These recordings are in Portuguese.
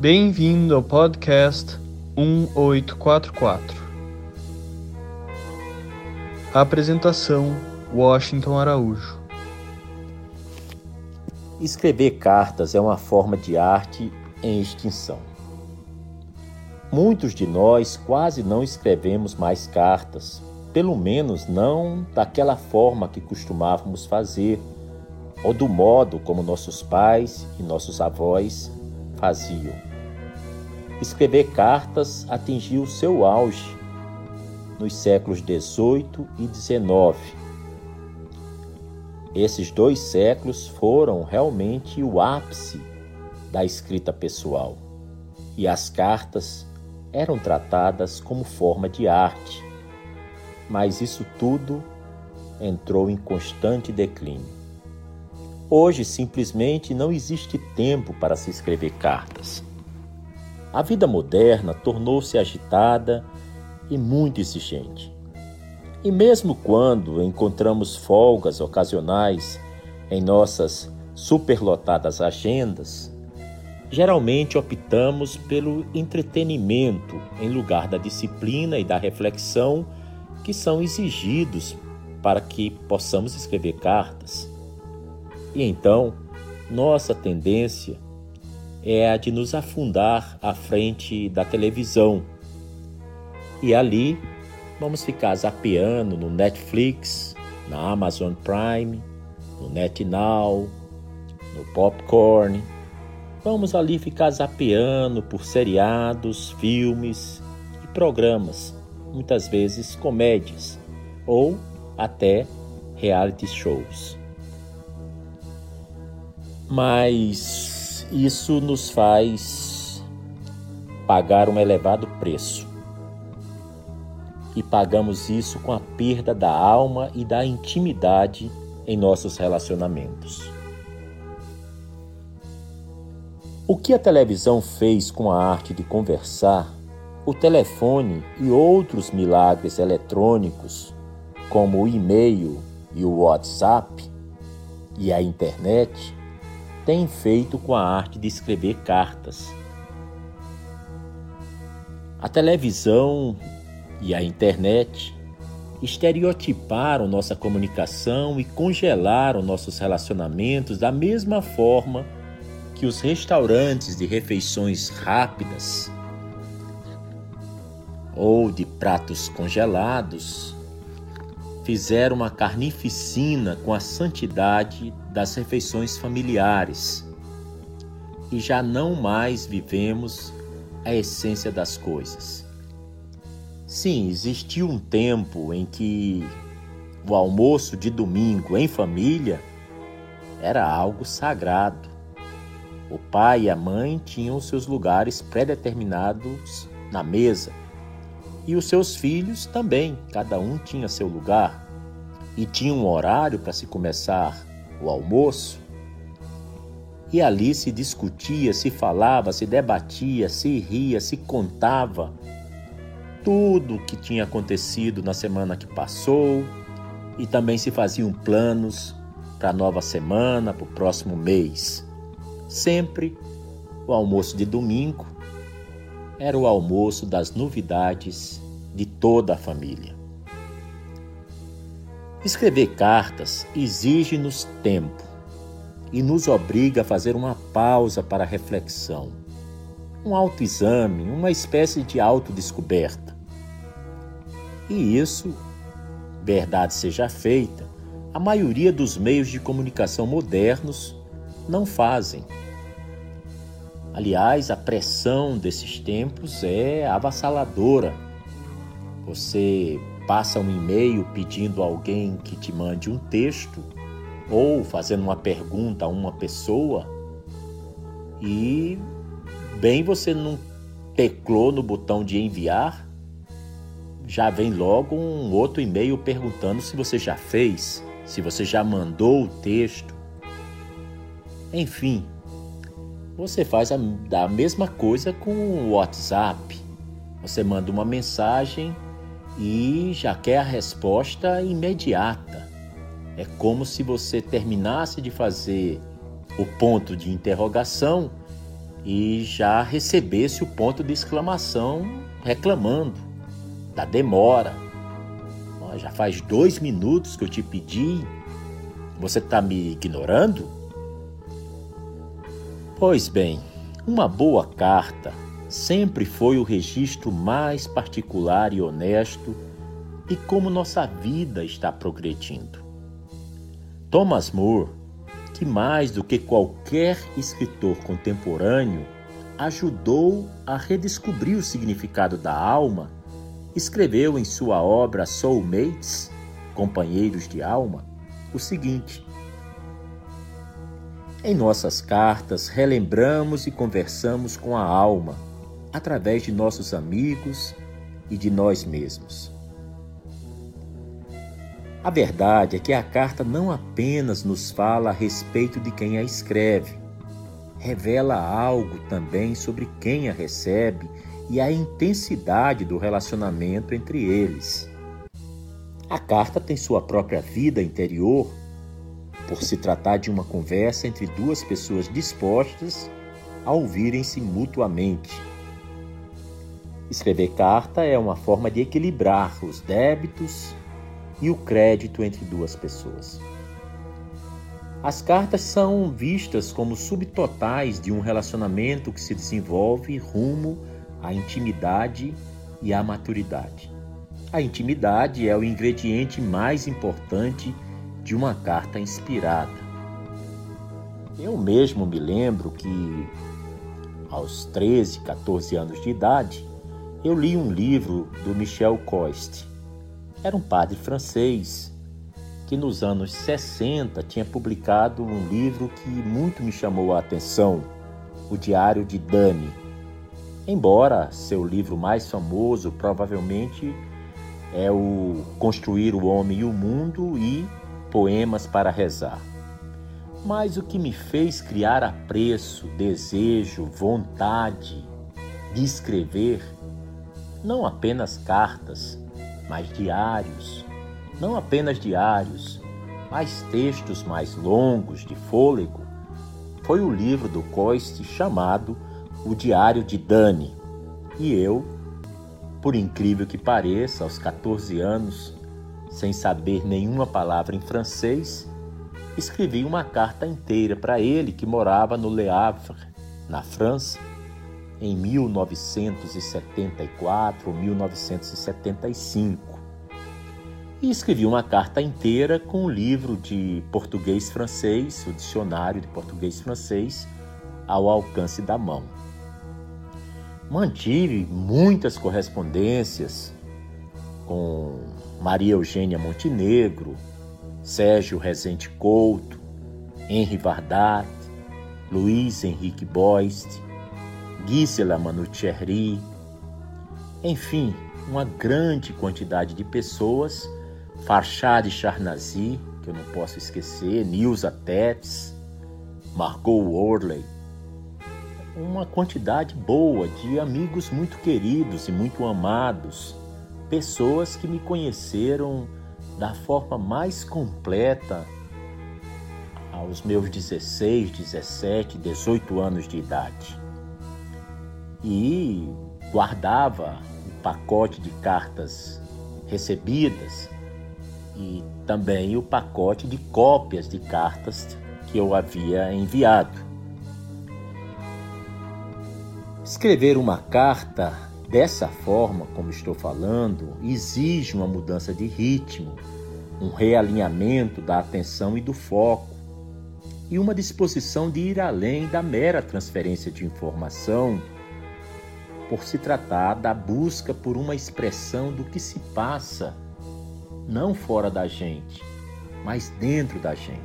Bem-vindo ao podcast 1844. Apresentação: Washington Araújo. Escrever cartas é uma forma de arte em extinção. Muitos de nós quase não escrevemos mais cartas, pelo menos não daquela forma que costumávamos fazer, ou do modo como nossos pais e nossos avós faziam. Escrever cartas atingiu seu auge nos séculos 18 e 19. Esses dois séculos foram realmente o ápice da escrita pessoal, e as cartas eram tratadas como forma de arte. Mas isso tudo entrou em constante declínio. Hoje simplesmente não existe tempo para se escrever cartas. A vida moderna tornou-se agitada e muito exigente. E mesmo quando encontramos folgas ocasionais em nossas superlotadas agendas, geralmente optamos pelo entretenimento em lugar da disciplina e da reflexão que são exigidos para que possamos escrever cartas. E então, nossa tendência é a de nos afundar à frente da televisão. E ali vamos ficar zapeando no Netflix, na Amazon Prime, no NetNow, no Popcorn. Vamos ali ficar zapeando por seriados, filmes e programas, muitas vezes comédias ou até reality shows mas isso nos faz pagar um elevado preço. E pagamos isso com a perda da alma e da intimidade em nossos relacionamentos. O que a televisão fez com a arte de conversar, o telefone e outros milagres eletrônicos, como o e-mail e o WhatsApp e a internet, tem feito com a arte de escrever cartas. A televisão e a internet estereotiparam nossa comunicação e congelaram nossos relacionamentos da mesma forma que os restaurantes de refeições rápidas ou de pratos congelados fizeram uma carnificina com a santidade das refeições familiares e já não mais vivemos a essência das coisas. Sim, existiu um tempo em que o almoço de domingo em família era algo sagrado. O pai e a mãe tinham seus lugares pré-determinados na mesa e os seus filhos também, cada um tinha seu lugar e tinha um horário para se começar o almoço. E ali se discutia, se falava, se debatia, se ria, se contava tudo o que tinha acontecido na semana que passou e também se faziam planos para a nova semana, para o próximo mês. Sempre o almoço de domingo era o almoço das novidades de toda a família. Escrever cartas exige-nos tempo e nos obriga a fazer uma pausa para reflexão, um autoexame, uma espécie de autodescoberta. E isso, verdade seja feita, a maioria dos meios de comunicação modernos não fazem. Aliás, a pressão desses tempos é avassaladora. Você passa um e-mail pedindo a alguém que te mande um texto ou fazendo uma pergunta a uma pessoa e bem você não teclou no botão de enviar, já vem logo um outro e-mail perguntando se você já fez, se você já mandou o texto. Enfim, você faz a, a mesma coisa com o WhatsApp. Você manda uma mensagem e já quer a resposta imediata. É como se você terminasse de fazer o ponto de interrogação e já recebesse o ponto de exclamação reclamando da demora. Já faz dois minutos que eu te pedi, você está me ignorando? Pois bem, uma boa carta sempre foi o registro mais particular e honesto de como nossa vida está progredindo. Thomas More, que mais do que qualquer escritor contemporâneo ajudou a redescobrir o significado da alma, escreveu em sua obra Soulmates, Companheiros de Alma, o seguinte: Em nossas cartas relembramos e conversamos com a alma através de nossos amigos e de nós mesmos. A verdade é que a carta não apenas nos fala a respeito de quem a escreve, revela algo também sobre quem a recebe e a intensidade do relacionamento entre eles. A carta tem sua própria vida interior, por se tratar de uma conversa entre duas pessoas dispostas a ouvirem-se mutuamente. Escrever carta é uma forma de equilibrar os débitos e o crédito entre duas pessoas. As cartas são vistas como subtotais de um relacionamento que se desenvolve rumo à intimidade e à maturidade. A intimidade é o ingrediente mais importante de uma carta inspirada. Eu mesmo me lembro que, aos 13, 14 anos de idade, eu li um livro do Michel Coste, era um padre francês que nos anos 60 tinha publicado um livro que muito me chamou a atenção, O Diário de Dani. Embora seu livro mais famoso provavelmente é o Construir o Homem e o Mundo e Poemas para Rezar. Mas o que me fez criar apreço, desejo, vontade de escrever, não apenas cartas, mas diários, não apenas diários, mas textos mais longos, de fôlego, foi o livro do Coiste chamado O Diário de Dani. E eu, por incrível que pareça, aos 14 anos, sem saber nenhuma palavra em francês, escrevi uma carta inteira para ele que morava no Le Havre, na França, em 1974 ou 1975. E escrevi uma carta inteira com o livro de português-francês, o dicionário de português-francês, ao alcance da mão. Mantive muitas correspondências com Maria Eugênia Montenegro, Sérgio Rezende Couto, Henri Vardat, Luiz Henrique Boist, Gisela Manucherry, enfim, uma grande quantidade de pessoas, Farshad Charnazi, que eu não posso esquecer, Nilza Tets, Margot Worley, uma quantidade boa de amigos muito queridos e muito amados, pessoas que me conheceram da forma mais completa aos meus 16, 17, 18 anos de idade e guardava o pacote de cartas recebidas e também o pacote de cópias de cartas que eu havia enviado. Escrever uma carta dessa forma, como estou falando, exige uma mudança de ritmo, um realinhamento da atenção e do foco, e uma disposição de ir além da mera transferência de informação por se tratar da busca por uma expressão do que se passa, não fora da gente, mas dentro da gente.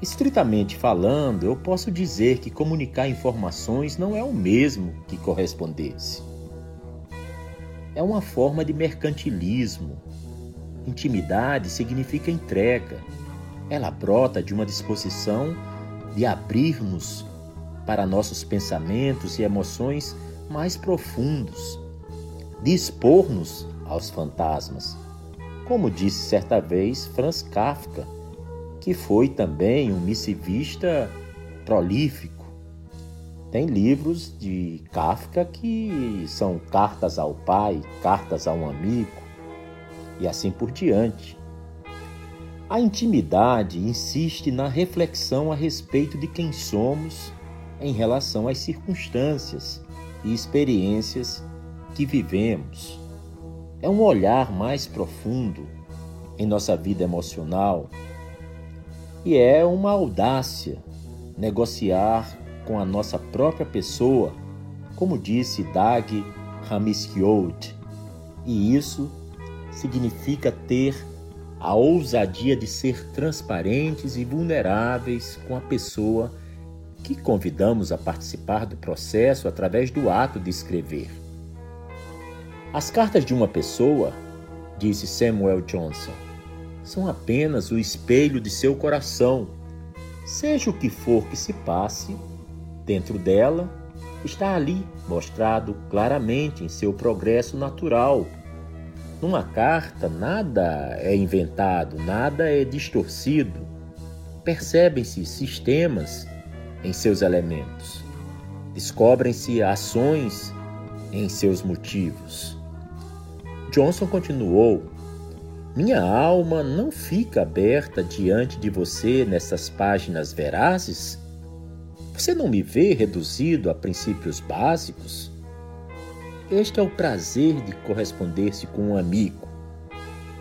Estritamente falando, eu posso dizer que comunicar informações não é o mesmo que correspondesse. É uma forma de mercantilismo. Intimidade significa entrega. Ela brota de uma disposição de abrir-nos para nossos pensamentos e emoções mais profundos, dispor-nos aos fantasmas, como disse certa vez Franz Kafka, que foi também um missivista prolífico. Tem livros de Kafka que são cartas ao pai, cartas a um amigo e assim por diante. A intimidade insiste na reflexão a respeito de quem somos em relação às circunstâncias e experiências que vivemos. É um olhar mais profundo em nossa vida emocional e é uma audácia negociar com a nossa própria pessoa, como disse Dag Hammarskjöld. E isso significa ter a ousadia de ser transparentes e vulneráveis com a pessoa que convidamos a participar do processo através do ato de escrever. As cartas de uma pessoa, disse Samuel Johnson, são apenas o espelho de seu coração. Seja o que for que se passe, dentro dela está ali mostrado claramente em seu progresso natural numa carta, nada é inventado, nada é distorcido. Percebem-se sistemas em seus elementos. Descobrem-se ações em seus motivos. Johnson continuou: Minha alma não fica aberta diante de você nessas páginas verazes? Você não me vê reduzido a princípios básicos? Este é o prazer de corresponder-se com um amigo,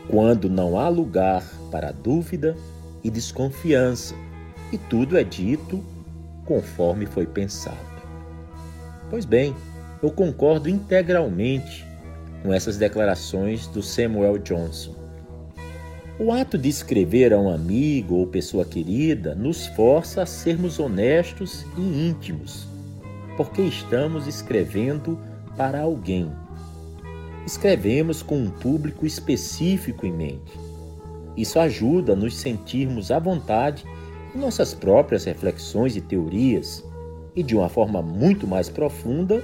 quando não há lugar para dúvida e desconfiança, e tudo é dito conforme foi pensado. Pois bem, eu concordo integralmente com essas declarações do Samuel Johnson. O ato de escrever a um amigo ou pessoa querida nos força a sermos honestos e íntimos, porque estamos escrevendo para alguém. Escrevemos com um público específico em mente. Isso ajuda a nos sentirmos à vontade nossas próprias reflexões e teorias, e de uma forma muito mais profunda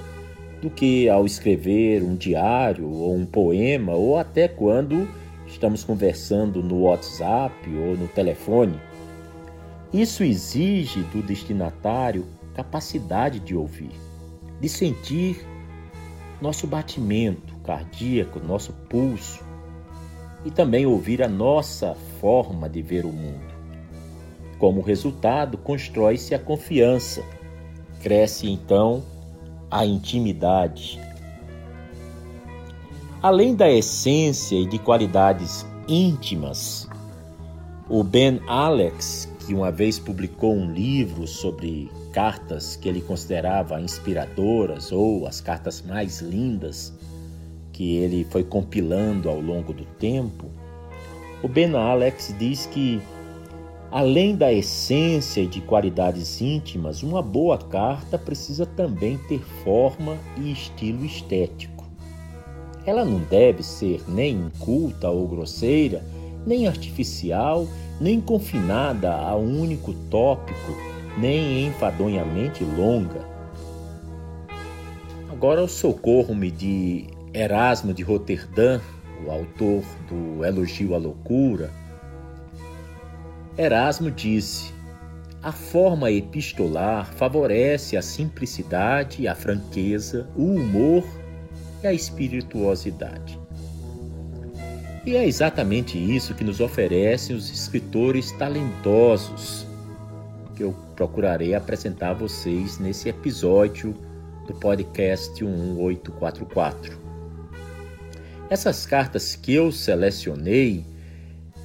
do que ao escrever um diário ou um poema, ou até quando estamos conversando no WhatsApp ou no telefone. Isso exige do destinatário capacidade de ouvir, de sentir nosso batimento cardíaco, nosso pulso e também ouvir a nossa forma de ver o mundo. Como resultado, constrói-se a confiança, cresce então a intimidade. Além da essência e de qualidades íntimas, o Ben Alex, que uma vez publicou um livro sobre cartas que ele considerava inspiradoras ou as cartas mais lindas que ele foi compilando ao longo do tempo, o Ben Alex diz que, além da essência e de qualidades íntimas, uma boa carta precisa também ter forma e estilo estético. Ela não deve ser nem inculta ou grosseira, nem artificial, nem confinada a um único tópico nem enfadonhamente longa. Agora eu socorro-me de Erasmo de Roterdã, o autor do Elogio à Loucura. Erasmo disse: a forma epistolar favorece a simplicidade, a franqueza, o humor e a espirituosidade. E é exatamente isso que nos oferecem os escritores talentosos que eu procurarei apresentar a vocês nesse episódio do podcast 1844. Essas cartas que eu selecionei,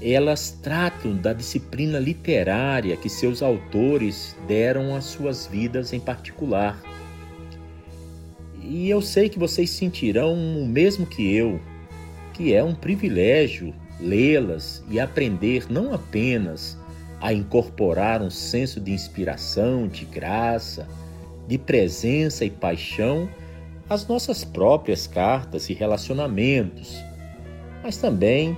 elas tratam da disciplina literária que seus autores deram às suas vidas em particular. E eu sei que vocês sentirão o mesmo que eu, que é um privilégio lê-las e aprender não apenas a incorporar um senso de inspiração, de graça, de presença e paixão às nossas próprias cartas e relacionamentos, mas também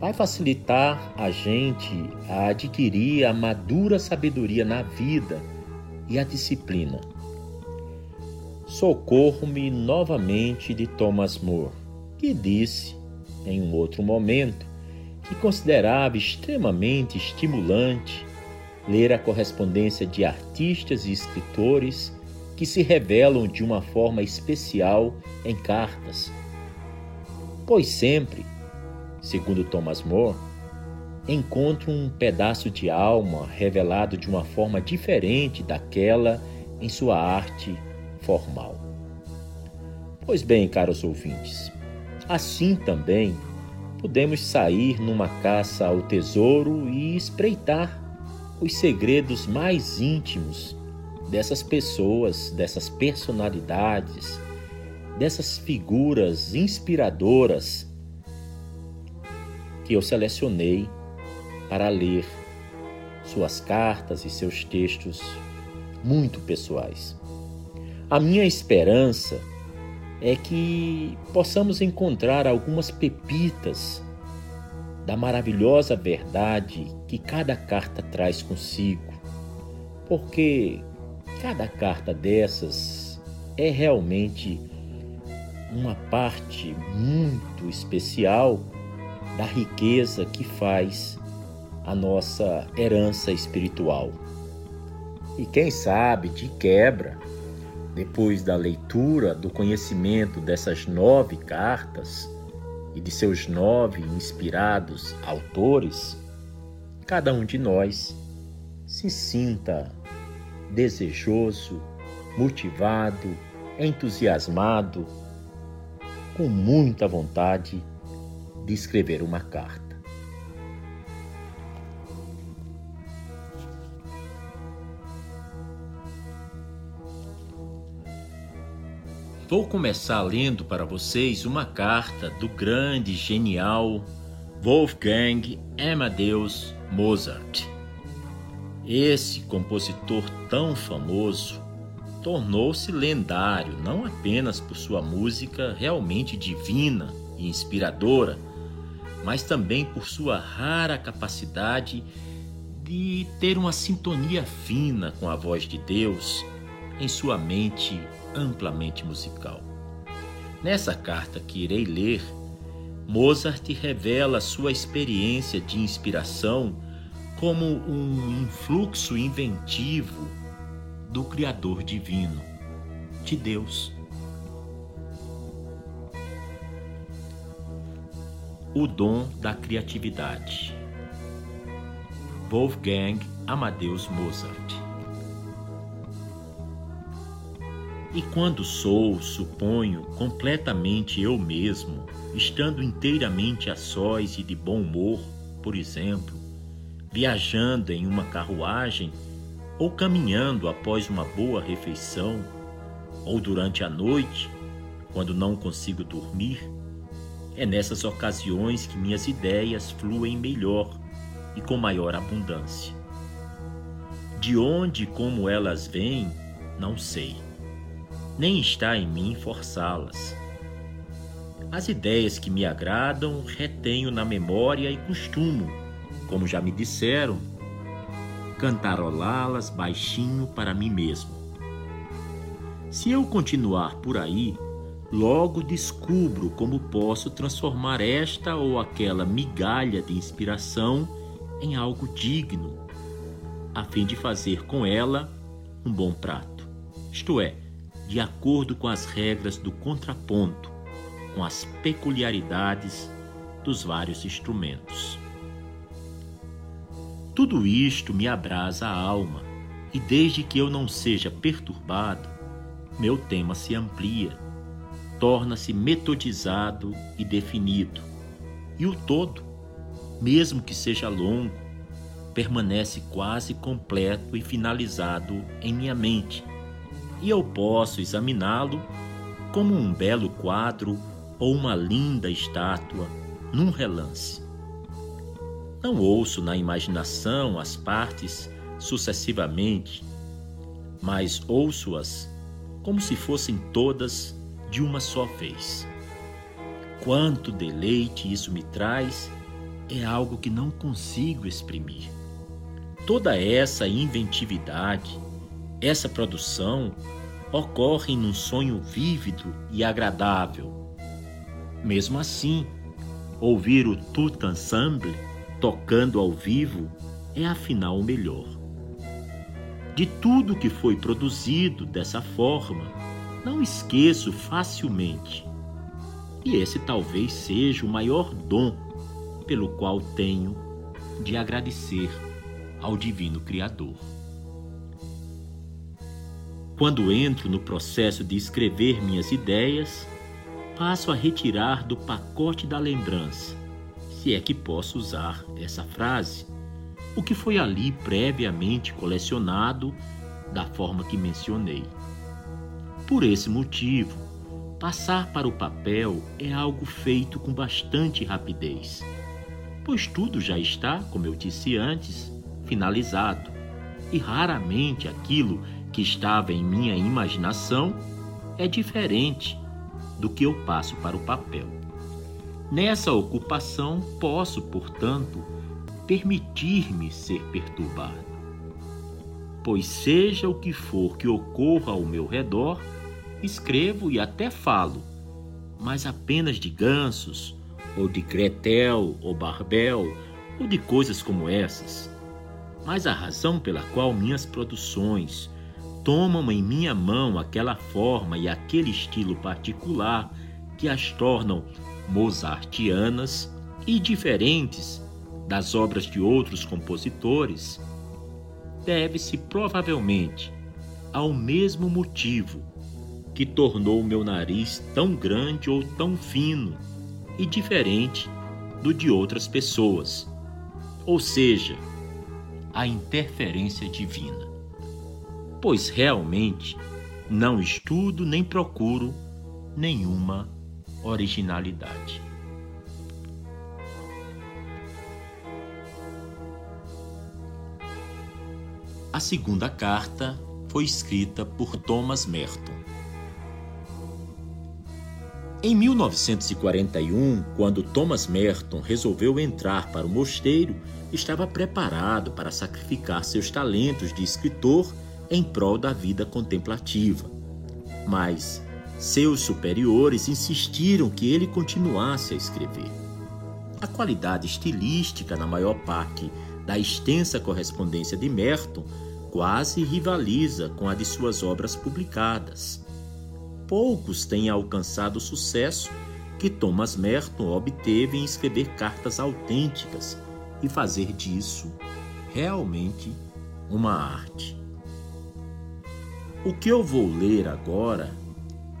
vai facilitar a gente a adquirir a madura sabedoria na vida e a disciplina. Socorro-me novamente de Thomas More, que disse, em um outro momento, que considerava extremamente estimulante ler a correspondência de artistas e escritores que se revelam de uma forma especial em cartas. Pois sempre, segundo Thomas More, encontro um pedaço de alma revelado de uma forma diferente daquela em sua arte formal. Pois bem, caros ouvintes, assim também podemos sair numa caça ao tesouro e espreitar os segredos mais íntimos dessas pessoas, dessas personalidades, dessas figuras inspiradoras que eu selecionei para ler suas cartas e seus textos muito pessoais. A minha esperança é que possamos encontrar algumas pepitas da maravilhosa verdade que cada carta traz consigo, porque cada carta dessas é realmente uma parte muito especial da riqueza que faz a nossa herança espiritual. E quem sabe, de quebra, depois da leitura, do conhecimento dessas nove cartas e de seus nove inspirados autores, cada um de nós se sinta desejoso, motivado, entusiasmado, com muita vontade de escrever uma carta. Vou começar lendo para vocês uma carta do grande, genial Wolfgang Amadeus Mozart. Esse compositor tão famoso tornou-se lendário não apenas por sua música realmente divina e inspiradora, mas também por sua rara capacidade de ter uma sintonia fina com a voz de Deus em sua mente amplamente musical. Nessa carta que irei ler, Mozart revela sua experiência de inspiração como um influxo inventivo do Criador Divino, de Deus. O dom da criatividade. Wolfgang Amadeus Mozart. E quando sou, suponho, completamente eu mesmo, estando inteiramente a sós e de bom humor, por exemplo, viajando em uma carruagem ou caminhando após uma boa refeição, ou durante a noite, quando não consigo dormir, é nessas ocasiões que minhas ideias fluem melhor e com maior abundância. De onde e como elas vêm, não sei nem está em mim forçá-las. As ideias que me agradam retenho na memória e costumo, como já me disseram, cantarolá-las baixinho para mim mesmo. Se eu continuar por aí, logo descubro como posso transformar esta ou aquela migalha de inspiração em algo digno, a fim de fazer com ela um bom prato. Isto é, de acordo com as regras do contraponto, com as peculiaridades dos vários instrumentos. Tudo isto me abrasa a alma, e desde que eu não seja perturbado, meu tema se amplia, torna-se metodizado e definido, e o todo, mesmo que seja longo, permanece quase completo e finalizado em minha mente e eu posso examiná-lo como um belo quadro ou uma linda estátua num relance. Não ouço na imaginação as partes sucessivamente, mas ouço-as como se fossem todas de uma só vez. Quanto deleite isso me traz é algo que não consigo exprimir. Toda essa inventividade, essa produção ocorre num sonho vívido e agradável. Mesmo assim, ouvir o Tut Ensemble tocando ao vivo é afinal o melhor. De tudo que foi produzido dessa forma, não esqueço facilmente. E esse talvez seja o maior dom pelo qual tenho de agradecer ao Divino Criador. Quando entro no processo de escrever minhas ideias, passo a retirar do pacote da lembrança, se é que posso usar essa frase, o que foi ali previamente colecionado da forma que mencionei. Por esse motivo, passar para o papel é algo feito com bastante rapidez, pois tudo já está, como eu disse antes, finalizado, e raramente aquilo que estava em minha imaginação é diferente do que eu passo para o papel. Nessa ocupação, posso, portanto, permitir-me ser perturbado. Pois, seja o que for que ocorra ao meu redor, escrevo e até falo, mas apenas de gansos, ou de Gretel ou Barbel, ou de coisas como essas. Mas a razão pela qual minhas produções tomam em minha mão aquela forma e aquele estilo particular que as tornam mozartianas e diferentes das obras de outros compositores, deve-se provavelmente ao mesmo motivo que tornou meu nariz tão grande ou tão fino e diferente do de outras pessoas, ou seja, a interferência divina pois realmente não estudo nem procuro nenhuma originalidade. A segunda carta foi escrita por Thomas Merton. Em 1941, quando Thomas Merton resolveu entrar para o mosteiro, estava preparado para sacrificar seus talentos de escritor em prol da vida contemplativa. Mas seus superiores insistiram que ele continuasse a escrever. A qualidade estilística, na maior parte da extensa correspondência de Merton, quase rivaliza com a de suas obras publicadas. Poucos têm alcançado o sucesso que Thomas Merton obteve em escrever cartas autênticas e fazer disso realmente uma arte. O que eu vou ler agora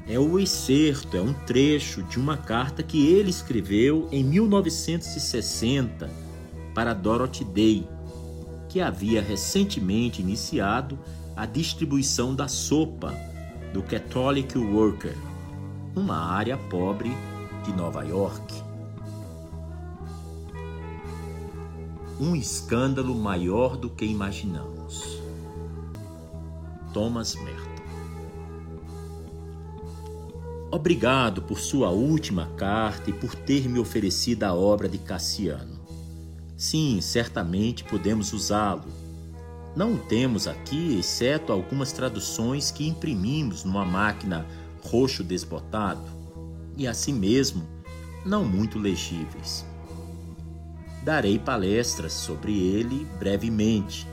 é o excerto, é um trecho de uma carta que ele escreveu em 1960 para Dorothy Day, que havia recentemente iniciado a distribuição da sopa do Catholic Worker, numa área pobre de Nova York. Um escândalo maior do que imaginamos. Thomas Merton. Obrigado por sua última carta e por ter me oferecido a obra de Cassiano. Sim, certamente podemos usá-lo. Não temos aqui, exceto algumas traduções que imprimimos numa máquina roxo desbotado, e assim mesmo não muito legíveis. Darei palestras sobre ele brevemente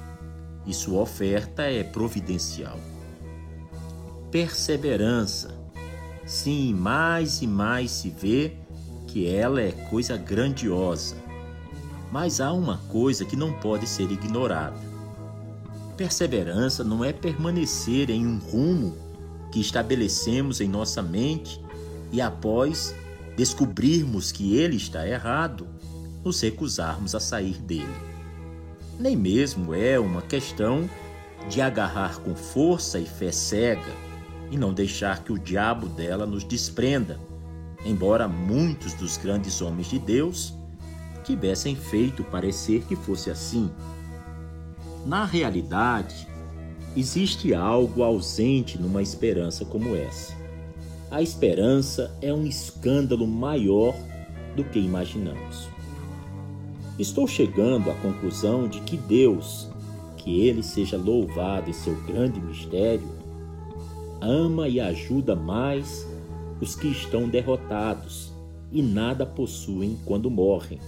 e sua oferta é providencial. Perseverança. Sim, mais e mais se vê que ela é coisa grandiosa. Mas há uma coisa que não pode ser ignorada. Perseverança não é permanecer em um rumo que estabelecemos em nossa mente e após descobrirmos que ele está errado, nos recusarmos a sair dele nem mesmo é uma questão de agarrar com força e fé cega e não deixar que o diabo dela nos desprenda, embora muitos dos grandes homens de Deus tivessem feito parecer que fosse assim. Na realidade, existe algo ausente numa esperança como essa. A esperança é um escândalo maior do que imaginamos. Estou chegando à conclusão de que Deus, que Ele seja louvado em seu grande mistério, ama e ajuda mais os que estão derrotados e nada possuem quando morrem.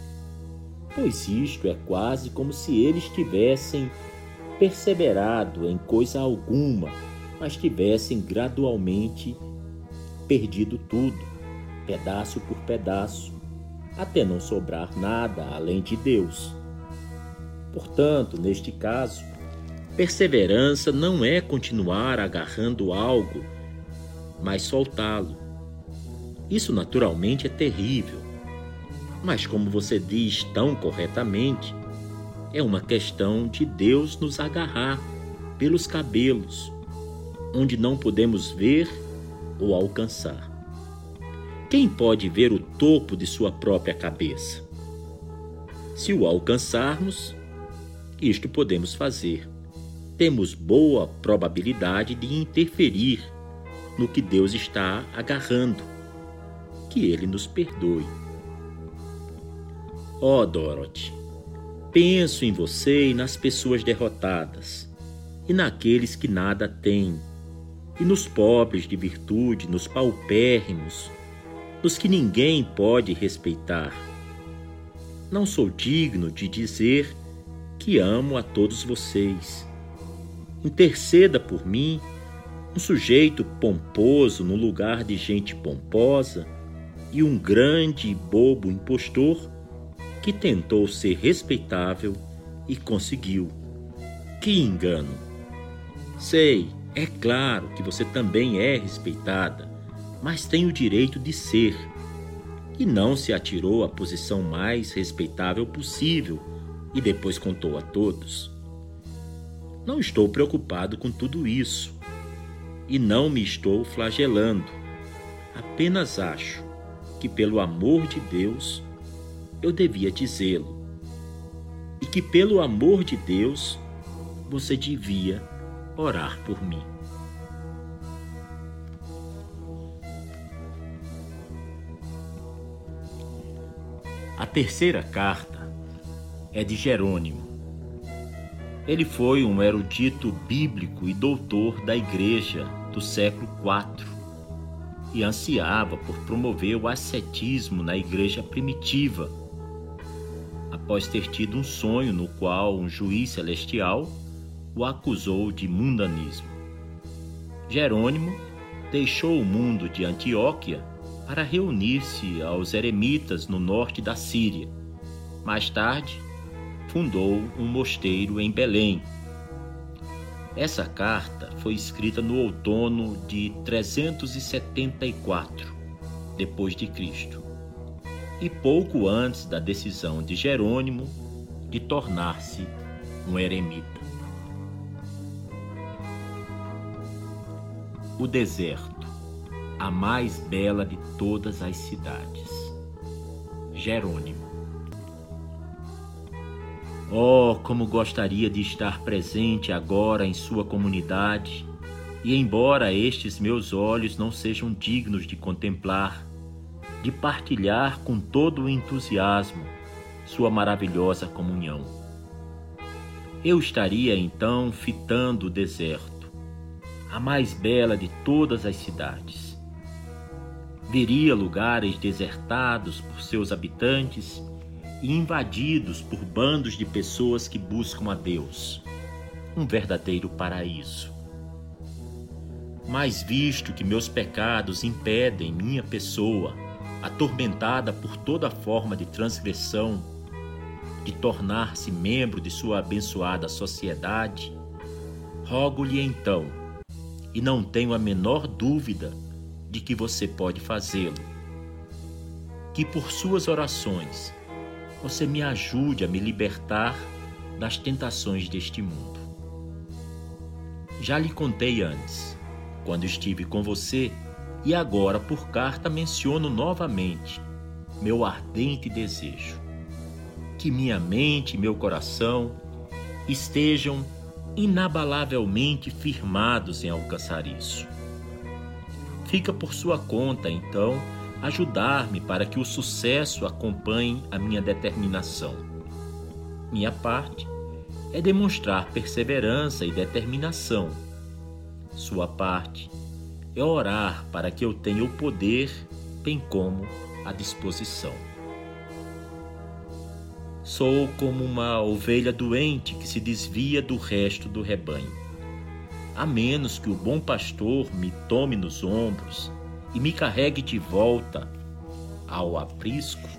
Pois isto é quase como se eles tivessem perseverado em coisa alguma, mas tivessem gradualmente perdido tudo, pedaço por pedaço, até não sobrar nada além de Deus. Portanto, neste caso, perseverança não é continuar agarrando algo, mas soltá-lo. Isso naturalmente é terrível. Mas, como você diz tão corretamente, é uma questão de Deus nos agarrar pelos cabelos, onde não podemos ver ou alcançar. Quem pode ver o topo de sua própria cabeça? Se o alcançarmos, isto podemos fazer. Temos boa probabilidade de interferir no que Deus está agarrando. Que Ele nos perdoe. Ó oh, Dorothy, penso em você e nas pessoas derrotadas, e naqueles que nada têm, e nos pobres de virtude, nos paupérrimos, os que ninguém pode respeitar. Não sou digno de dizer que amo a todos vocês. Interceda por mim, um sujeito pomposo no lugar de gente pomposa e um grande e bobo impostor que tentou ser respeitável e conseguiu. Que engano! Sei, é claro que você também é respeitada mas tem o direito de ser. E não se atirou à posição mais respeitável possível e depois contou a todos. Não estou preocupado com tudo isso e não me estou flagelando. Apenas acho que, pelo amor de Deus, eu devia dizê-lo. E que, pelo amor de Deus, você devia orar por mim. A terceira carta é de Jerônimo. Ele foi um erudito bíblico e doutor da igreja do século IV e ansiava por promover o ascetismo na igreja primitiva, após ter tido um sonho no qual um juiz celestial o acusou de mundanismo. Jerônimo deixou o mundo de Antioquia para reunir-se aos eremitas no norte da Síria. Mais tarde, fundou um mosteiro em Belém. Essa carta foi escrita no outono de 374 depois de Cristo, e pouco antes da decisão de Jerônimo de tornar-se um eremita. O deserto a mais bela de todas as cidades. Jerônimo. Oh, como gostaria de estar presente agora em sua comunidade, e embora estes meus olhos não sejam dignos de contemplar, de partilhar com todo o entusiasmo sua maravilhosa comunhão. Eu estaria então fitando o deserto, a mais bela de todas as cidades veria lugares desertados por seus habitantes e invadidos por bandos de pessoas que buscam a Deus. Um verdadeiro paraíso. Mas visto que meus pecados impedem minha pessoa, atormentada por toda forma de transgressão, de tornar-se membro de sua abençoada sociedade, rogo-lhe então, e não tenho a menor dúvida de que você pode fazê-lo. Que por suas orações você me ajude a me libertar das tentações deste mundo. Já lhe contei antes, quando estive com você, e agora por carta menciono novamente meu ardente desejo. Que minha mente e meu coração estejam inabalavelmente firmados em alcançar isso Fica por sua conta, então, ajudar-me para que o sucesso acompanhe a minha determinação. Minha parte é demonstrar perseverança e determinação. Sua parte é orar para que eu tenha o poder, bem como a disposição. Sou como uma ovelha doente que se desvia do resto do rebanho. A menos que o bom pastor me tome nos ombros e me carregue de volta ao aprisco,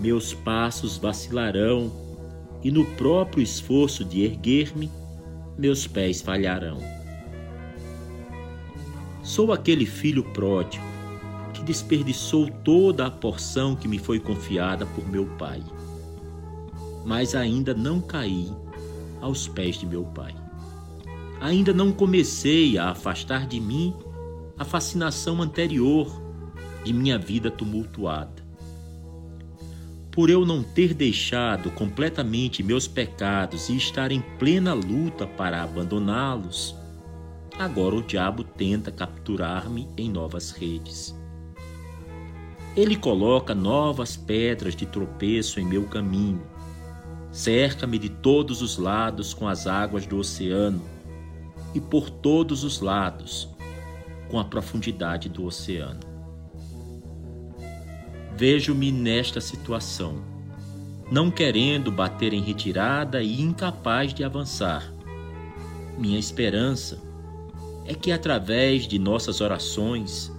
meus passos vacilarão e no próprio esforço de erguer-me, meus pés falharão. Sou aquele filho pródigo que desperdiçou toda a porção que me foi confiada por meu pai. Mas ainda não caí aos pés de meu pai. Ainda não comecei a afastar de mim a fascinação anterior de minha vida tumultuada. Por eu não ter deixado completamente meus pecados e estar em plena luta para abandoná-los, agora o diabo tenta capturar-me em novas redes. Ele coloca novas pedras de tropeço em meu caminho, cerca-me de todos os lados com as águas do oceano e por todos os lados com a profundidade do oceano. Vejo-me nesta situação, não querendo bater em retirada e incapaz de avançar. Minha esperança é que, através de nossas orações,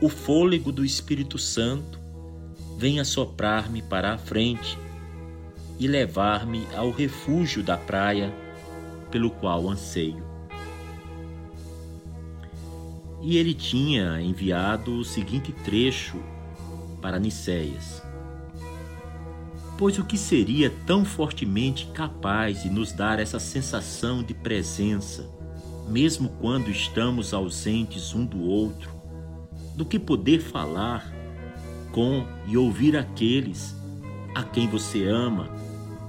o fôlego do Espírito Santo venha soprar-me para a frente e levar-me ao refúgio da praia pelo qual anseio. E ele tinha enviado o seguinte trecho para Nicéias. Pois o que seria tão fortemente capaz de nos dar essa sensação de presença, mesmo quando estamos ausentes um do outro, do que poder falar com e ouvir aqueles a quem você ama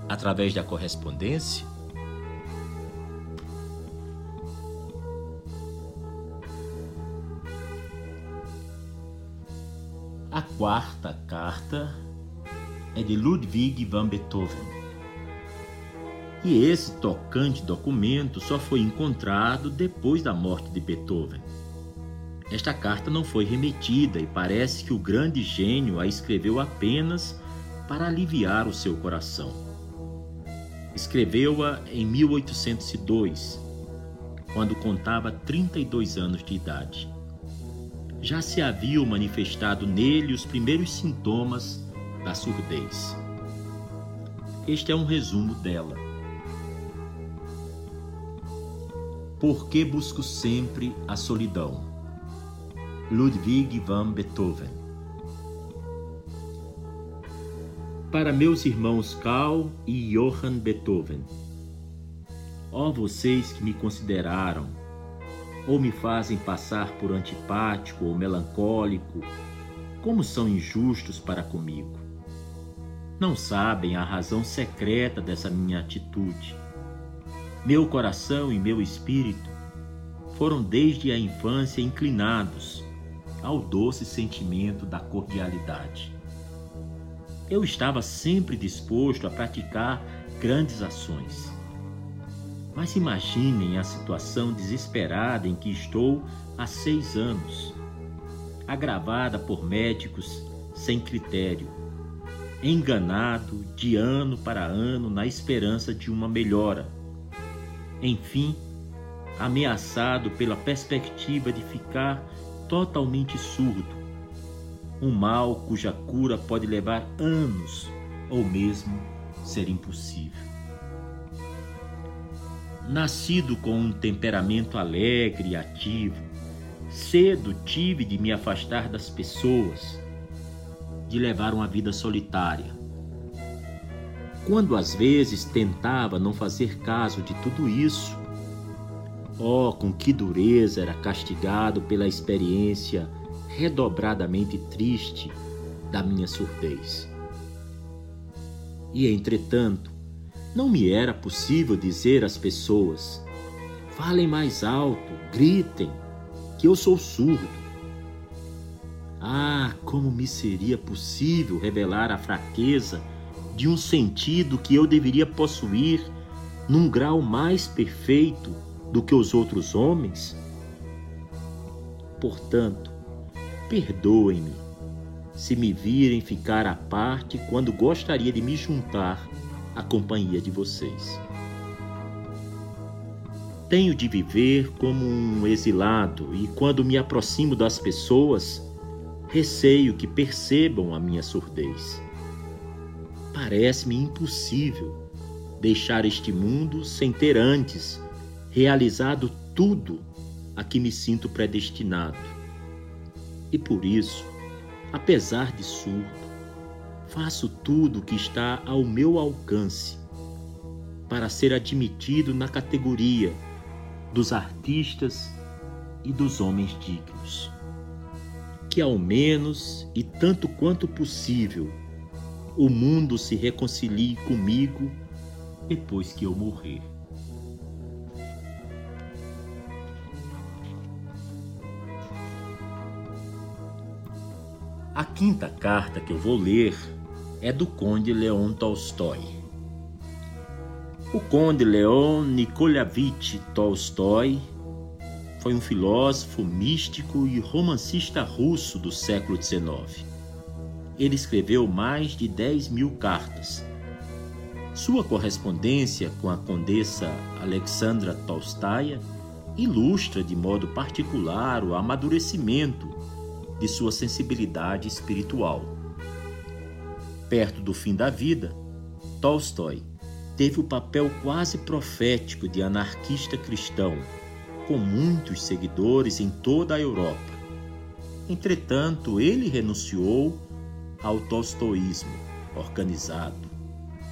através da correspondência? A quarta carta é de Ludwig van Beethoven. E esse tocante documento só foi encontrado depois da morte de Beethoven. Esta carta não foi remetida e parece que o grande gênio a escreveu apenas para aliviar o seu coração. Escreveu-a em 1802, quando contava 32 anos de idade já se haviam manifestado nele os primeiros sintomas da surdez. Este é um resumo dela. Por que busco sempre a solidão? Ludwig van Beethoven. Para meus irmãos Karl e Johann Beethoven. Ó vocês que me consideraram ou me fazem passar por antipático ou melancólico, como são injustos para comigo. Não sabem a razão secreta dessa minha atitude. Meu coração e meu espírito foram desde a infância inclinados ao doce sentimento da cordialidade. Eu estava sempre disposto a praticar grandes ações mas imaginem a situação desesperada em que estou há seis anos, agravada por médicos sem critério, enganado de ano para ano na esperança de uma melhora. Enfim, ameaçado pela perspectiva de ficar totalmente surdo, um mal cuja cura pode levar anos ou mesmo ser impossível nascido com um temperamento alegre e ativo, cedo tive de me afastar das pessoas, de levar uma vida solitária. Quando às vezes tentava não fazer caso de tudo isso, oh, com que dureza era castigado pela experiência redobradamente triste da minha surdez. E entretanto, não me era possível dizer às pessoas: falem mais alto, gritem, que eu sou surdo. Ah, como me seria possível revelar a fraqueza de um sentido que eu deveria possuir num grau mais perfeito do que os outros homens? Portanto, perdoem-me se me virem ficar à parte quando gostaria de me juntar à companhia de vocês. Tenho de viver como um exilado e quando me aproximo das pessoas, receio que percebam a minha surdez. Parece-me impossível deixar este mundo sem ter antes realizado tudo a que me sinto predestinado. E por isso, apesar de surdo, faço tudo o que está ao meu alcance para ser admitido na categoria dos artistas e dos homens dignos. Que ao menos e tanto quanto possível o mundo se reconcilie comigo depois que eu morrer. A quinta carta que eu vou ler é do Conde Leon Tolstói. O Conde Leon Nikolaevich Tolstói foi um filósofo místico e romancista russo do século XIX. Ele escreveu mais de 10 mil cartas. Sua correspondência com a condessa Alexandra Tolstaya ilustra de modo particular o amadurecimento de sua sensibilidade espiritual. Perto do fim da vida, Tolstói teve o papel quase profético de anarquista cristão, com muitos seguidores em toda a Europa. Entretanto, ele renunciou ao tolstoísmo organizado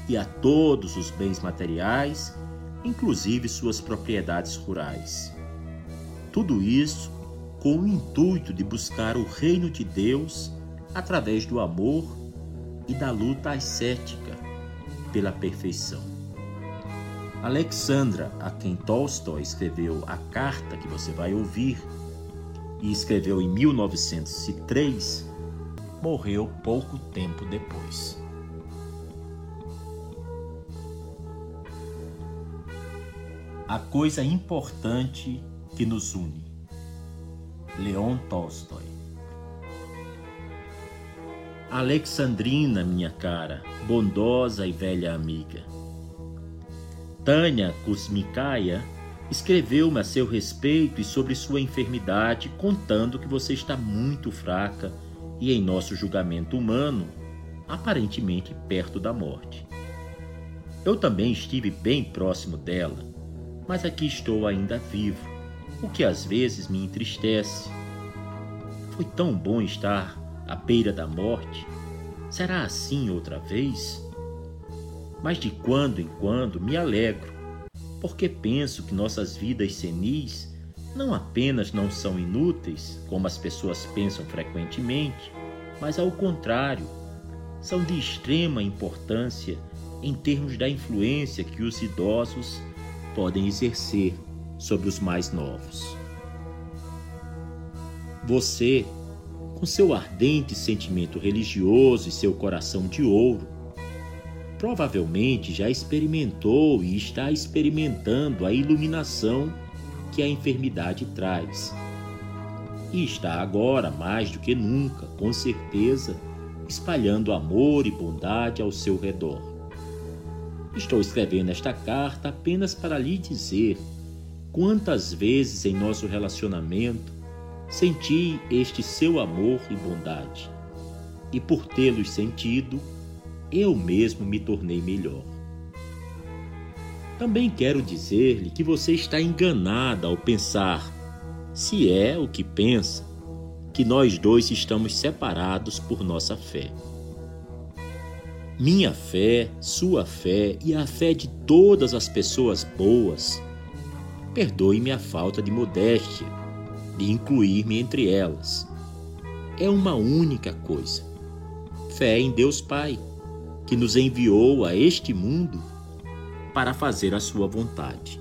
e a todos os bens materiais, inclusive suas propriedades rurais. Tudo isso com o intuito de buscar o reino de Deus através do amor e da luta ascética pela perfeição. Alexandra, a quem Tolstói escreveu a carta que você vai ouvir, e escreveu em 1903, morreu pouco tempo depois. A coisa importante que nos une. Leon Tolstói. Alexandrina, minha cara, bondosa e velha amiga. Tânia Kuzmikaya escreveu-me a seu respeito e sobre sua enfermidade, contando que você está muito fraca e, em nosso julgamento humano, aparentemente perto da morte. Eu também estive bem próximo dela, mas aqui estou ainda vivo o que às vezes me entristece. Foi tão bom estar à beira da morte. Será assim outra vez? Mas de quando em quando me alegro, porque penso que nossas vidas senis não apenas não são inúteis, como as pessoas pensam frequentemente, mas ao contrário, são de extrema importância em termos da influência que os idosos podem exercer sobre os mais novos. Você, com seu ardente sentimento religioso e seu coração de ouro, provavelmente já experimentou e está experimentando a iluminação que a enfermidade traz. E está agora, mais do que nunca, com certeza, espalhando amor e bondade ao seu redor. Estou escrevendo esta carta apenas para lhe dizer Quantas vezes em nosso relacionamento senti este seu amor e bondade, e por tê-los sentido, eu mesmo me tornei melhor. Também quero dizer-lhe que você está enganada ao pensar, se é o que pensa, que nós dois estamos separados por nossa fé. Minha fé, sua fé e a fé de todas as pessoas boas Perdoe-me a falta de modéstia, de incluir-me entre elas. É uma única coisa: fé em Deus Pai, que nos enviou a este mundo para fazer a Sua vontade.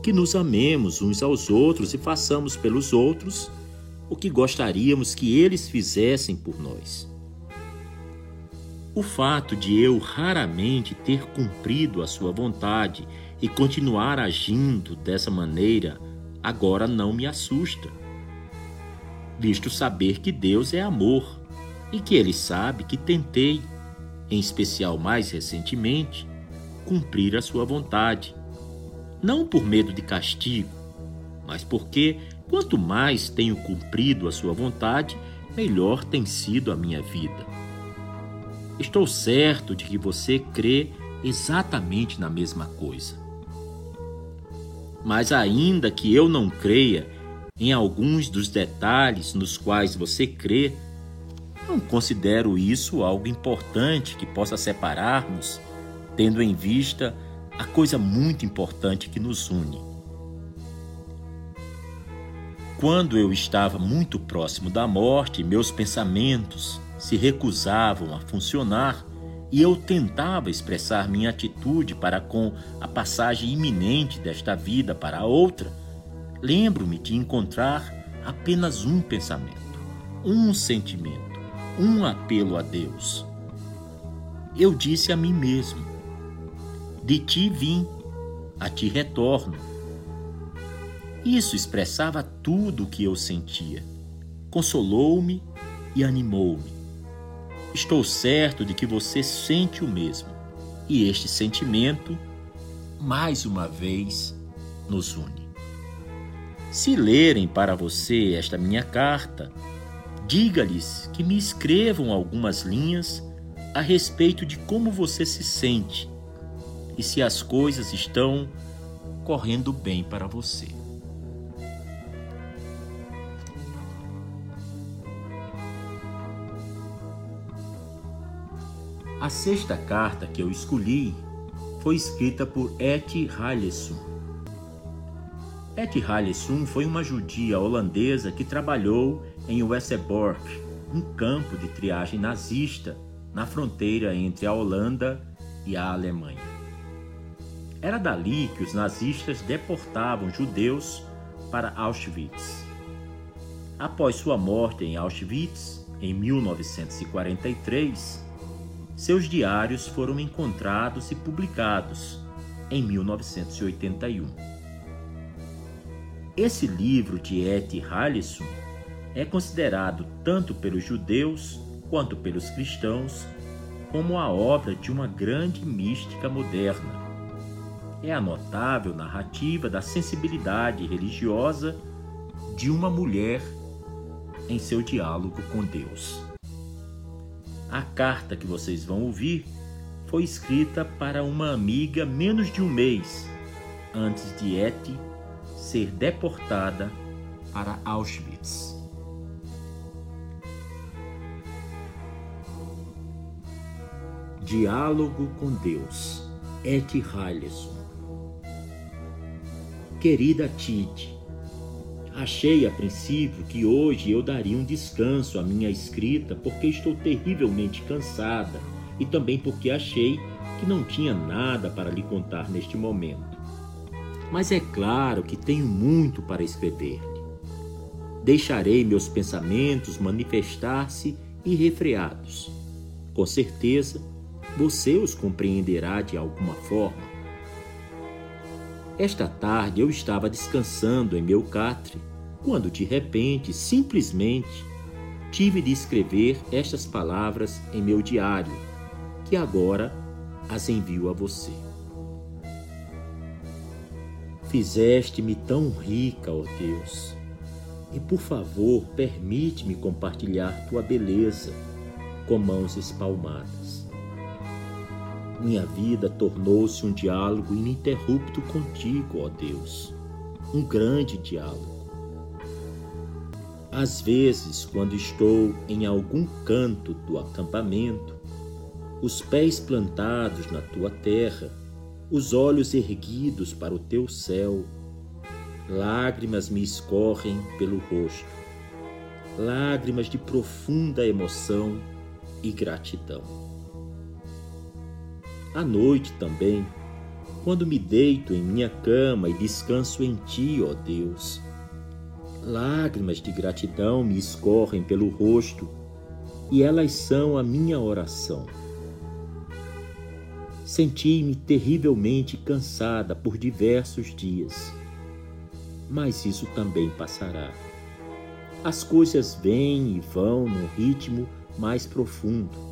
Que nos amemos uns aos outros e façamos pelos outros o que gostaríamos que eles fizessem por nós. O fato de eu raramente ter cumprido a sua vontade e continuar agindo dessa maneira agora não me assusta, visto saber que Deus é amor e que ele sabe que tentei, em especial mais recentemente, cumprir a sua vontade. Não por medo de castigo, mas porque quanto mais tenho cumprido a sua vontade, melhor tem sido a minha vida. Estou certo de que você crê exatamente na mesma coisa. Mas ainda que eu não creia em alguns dos detalhes nos quais você crê, não considero isso algo importante que possa separar-nos, tendo em vista a coisa muito importante que nos une. Quando eu estava muito próximo da morte, meus pensamentos se recusavam a funcionar e eu tentava expressar minha atitude para com a passagem iminente desta vida para a outra, lembro-me de encontrar apenas um pensamento, um sentimento, um apelo a Deus. Eu disse a mim mesmo: De ti vim, a ti retorno isso expressava tudo o que eu sentia. Consolou-me e animou-me. Estou certo de que você sente o mesmo. E este sentimento, mais uma vez, nos une. Se lerem para você esta minha carta, diga-lhes que me escrevam algumas linhas a respeito de como você se sente e se as coisas estão correndo bem para você. A sexta carta que eu escolhi foi escrita por Eti Hallesum. Eti Hallesum foi uma judia holandesa que trabalhou em Westerbork, um campo de triagem nazista na fronteira entre a Holanda e a Alemanha. Era dali que os nazistas deportavam judeus para Auschwitz. Após sua morte em Auschwitz, em 1943, seus diários foram encontrados e publicados em 1981. Esse livro de Et Hallesum é considerado tanto pelos judeus quanto pelos cristãos como a obra de uma grande mística moderna. É a notável narrativa da sensibilidade religiosa de uma mulher em seu diálogo com Deus. A carta que vocês vão ouvir foi escrita para uma amiga menos de um mês antes de Eti ser deportada para Auschwitz. Diálogo com Deus, Eti Haleson. Querida Tite, Achei a princípio que hoje eu daria um descanso à minha escrita porque estou terrivelmente cansada e também porque achei que não tinha nada para lhe contar neste momento. Mas é claro que tenho muito para escrever-lhe. Deixarei meus pensamentos manifestar-se irrefreados. Com certeza, você os compreenderá de alguma forma. Esta tarde eu estava descansando em meu catre quando de repente, simplesmente, tive de escrever estas palavras em meu diário, que agora as envio a você. Fizeste-me tão rica, ó Deus, e por favor, permite-me compartilhar tua beleza com mãos espalmadas. Minha vida tornou-se um diálogo ininterrupto contigo, ó Deus, um grande diálogo às vezes, quando estou em algum canto do acampamento, os pés plantados na tua terra, os olhos erguidos para o teu céu, lágrimas me escorrem pelo rosto, lágrimas de profunda emoção e gratidão. À noite também, quando me deito em minha cama e descanso em ti, ó Deus, Lágrimas de gratidão me escorrem pelo rosto e elas são a minha oração. Senti-me terrivelmente cansada por diversos dias, mas isso também passará. As coisas vêm e vão num ritmo mais profundo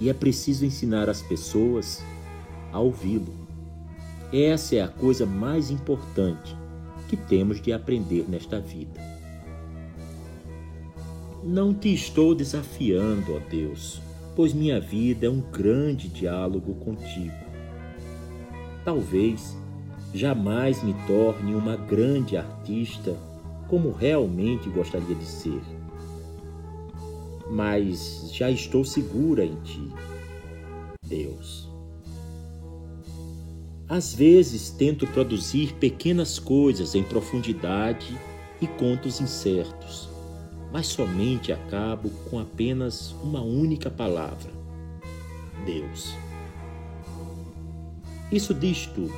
e é preciso ensinar as pessoas a ouvi-lo. Essa é a coisa mais importante que temos de aprender nesta vida. Não te estou desafiando, ó Deus, pois minha vida é um grande diálogo contigo. Talvez jamais me torne uma grande artista como realmente gostaria de ser. Mas já estou segura em ti, Deus. Às vezes tento produzir pequenas coisas em profundidade e contos incertos, mas somente acabo com apenas uma única palavra: Deus. Isso diz tudo,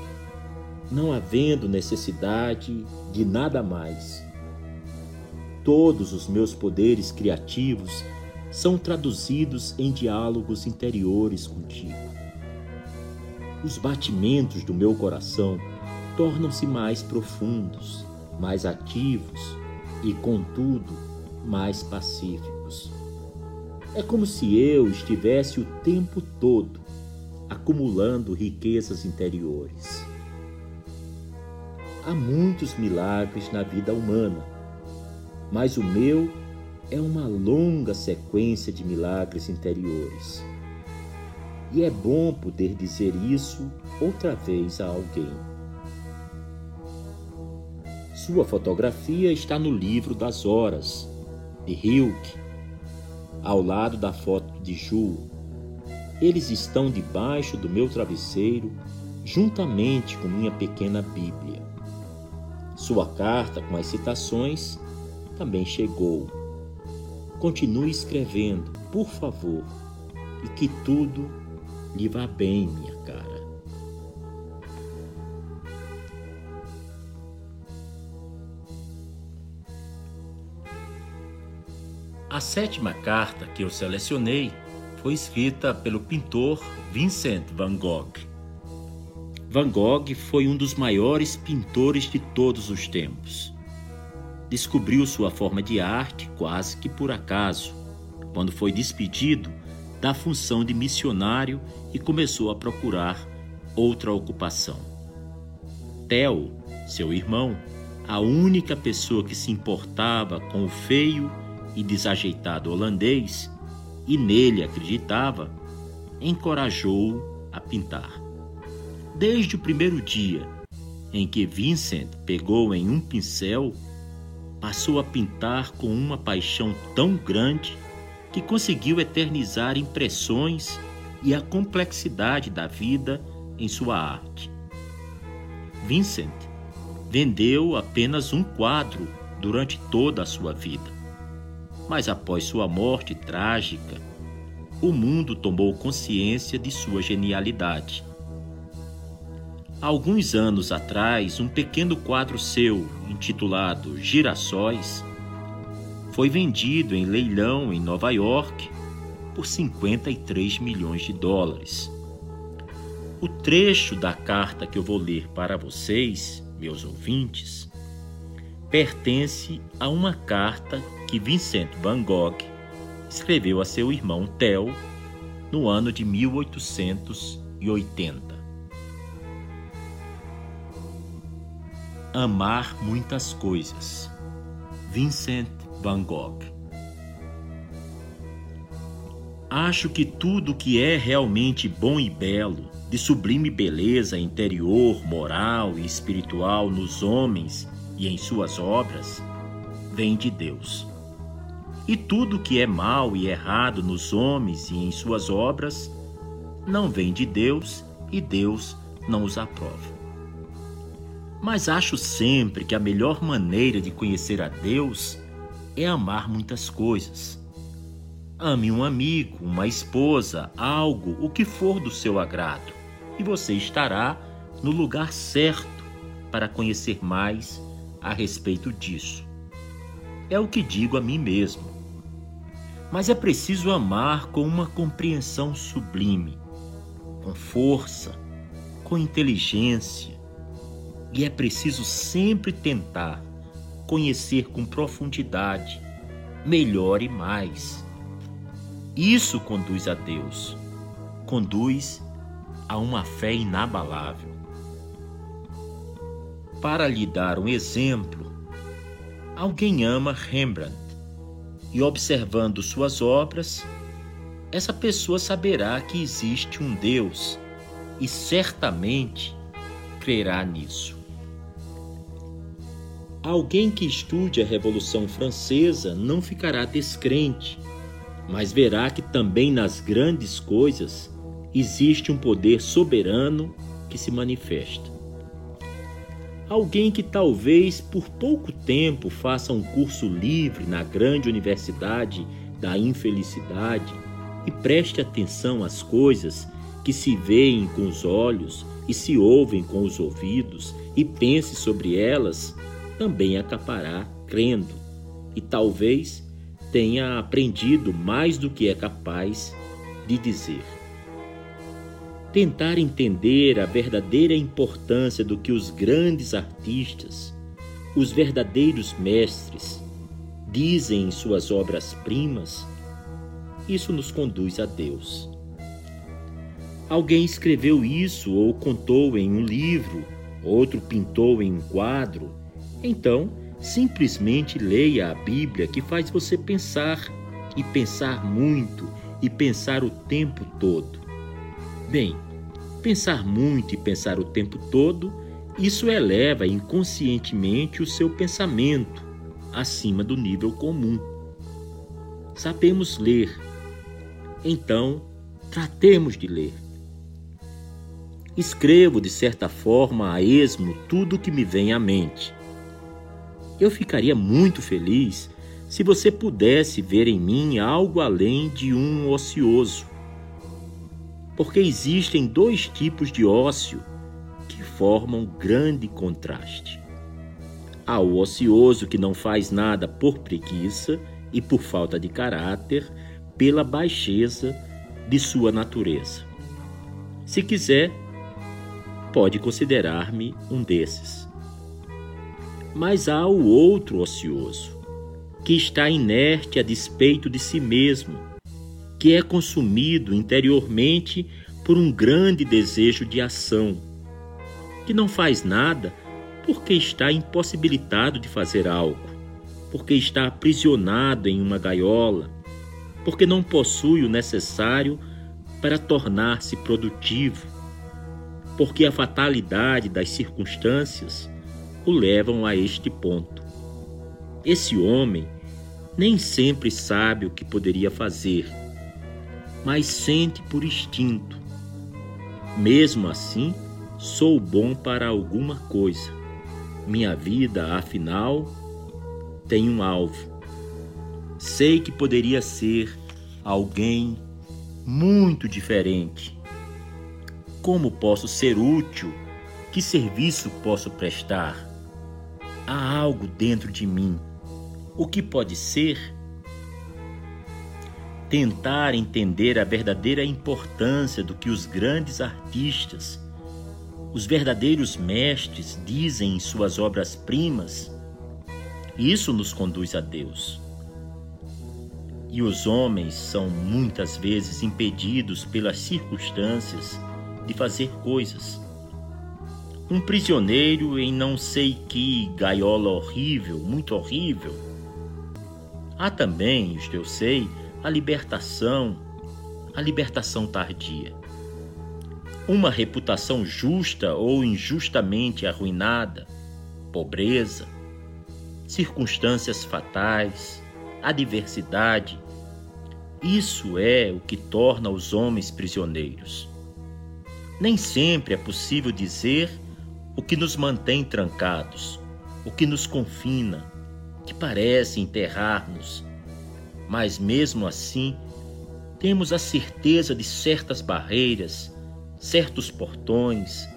não havendo necessidade de nada mais. Todos os meus poderes criativos são traduzidos em diálogos interiores contigo os batimentos do meu coração tornam-se mais profundos, mais ativos e, contudo, mais pacíficos. É como se eu estivesse o tempo todo acumulando riquezas interiores. Há muitos milagres na vida humana, mas o meu é uma longa sequência de milagres interiores. E é bom poder dizer isso outra vez a alguém. Sua fotografia está no livro das horas, de Hilke, ao lado da foto de Ju. Eles estão debaixo do meu travesseiro, juntamente com minha pequena Bíblia. Sua carta com as citações também chegou. Continue escrevendo, por favor, e que tudo lhe vá bem, minha cara. A sétima carta que eu selecionei foi escrita pelo pintor Vincent van Gogh. Van Gogh foi um dos maiores pintores de todos os tempos. Descobriu sua forma de arte quase que por acaso, quando foi despedido da função de missionário e começou a procurar outra ocupação. Theo, seu irmão, a única pessoa que se importava com o feio e desajeitado holandês e nele acreditava, encorajou-o a pintar. Desde o primeiro dia em que Vincent pegou em um pincel, passou a pintar com uma paixão tão grande que conseguiu eternizar impressões e a complexidade da vida em sua arte. Vincent vendeu apenas um quadro durante toda a sua vida. Mas após sua morte trágica, o mundo tomou consciência de sua genialidade. Alguns anos atrás, um pequeno quadro seu, intitulado Girassóis, foi vendido em leilão em Nova York por 53 milhões de dólares. O trecho da carta que eu vou ler para vocês, meus ouvintes, pertence a uma carta que Vincent van Gogh escreveu a seu irmão Theo no ano de 1880. Amar muitas coisas. Vincent Van Gogh. Acho que tudo que é realmente bom e belo, de sublime beleza interior, moral e espiritual nos homens e em suas obras, vem de Deus. E tudo que é mal e errado nos homens e em suas obras não vem de Deus e Deus não os aprova. Mas acho sempre que a melhor maneira de conhecer a Deus é amar muitas coisas. Ame um amigo, uma esposa, algo, o que for do seu agrado, e você estará no lugar certo para conhecer mais a respeito disso. É o que digo a mim mesmo. Mas é preciso amar com uma compreensão sublime, com força, com inteligência, e é preciso sempre tentar conhecer com profundidade, melhor e mais. Isso conduz a Deus, conduz a uma fé inabalável. Para lhe dar um exemplo, alguém ama Rembrandt e, observando suas obras, essa pessoa saberá que existe um Deus e certamente crerá nisso. Alguém que estude a Revolução Francesa não ficará descrente, mas verá que também nas grandes coisas existe um poder soberano que se manifesta. Alguém que talvez por pouco tempo faça um curso livre na grande universidade da infelicidade e preste atenção às coisas que se veem com os olhos e se ouvem com os ouvidos e pense sobre elas, também acapará crendo e talvez tenha aprendido mais do que é capaz de dizer. Tentar entender a verdadeira importância do que os grandes artistas, os verdadeiros mestres, dizem em suas obras-primas isso nos conduz a Deus. Alguém escreveu isso ou contou em um livro, outro pintou em um quadro. Então, simplesmente leia a Bíblia que faz você pensar e pensar muito e pensar o tempo todo. Bem, pensar muito e pensar o tempo todo, isso eleva inconscientemente o seu pensamento acima do nível comum. Sabemos ler, então, tratemos de ler. Escrevo, de certa forma, a esmo tudo o que me vem à mente. Eu ficaria muito feliz se você pudesse ver em mim algo além de um ocioso. Porque existem dois tipos de ócio que formam grande contraste. Há o ocioso que não faz nada por preguiça e por falta de caráter, pela baixeza de sua natureza. Se quiser, pode considerar-me um desses. Mas há o outro ocioso, que está inerte a despeito de si mesmo, que é consumido interiormente por um grande desejo de ação, que não faz nada porque está impossibilitado de fazer algo, porque está aprisionado em uma gaiola, porque não possui o necessário para tornar-se produtivo, porque a fatalidade das circunstâncias o levam a este ponto. Esse homem nem sempre sabe o que poderia fazer, mas sente por instinto. Mesmo assim, sou bom para alguma coisa. Minha vida, afinal, tem um alvo. Sei que poderia ser alguém muito diferente. Como posso ser útil? Que serviço posso prestar? Há algo dentro de mim. O que pode ser? Tentar entender a verdadeira importância do que os grandes artistas, os verdadeiros mestres dizem em suas obras-primas, isso nos conduz a Deus. E os homens são muitas vezes impedidos pelas circunstâncias de fazer coisas. Um prisioneiro em não sei que gaiola horrível, muito horrível. Há também, isto eu sei, a libertação, a libertação tardia. Uma reputação justa ou injustamente arruinada, pobreza, circunstâncias fatais, adversidade. Isso é o que torna os homens prisioneiros. Nem sempre é possível dizer o que nos mantém trancados, o que nos confina, que parece enterrar-nos. Mas mesmo assim, temos a certeza de certas barreiras, certos portões,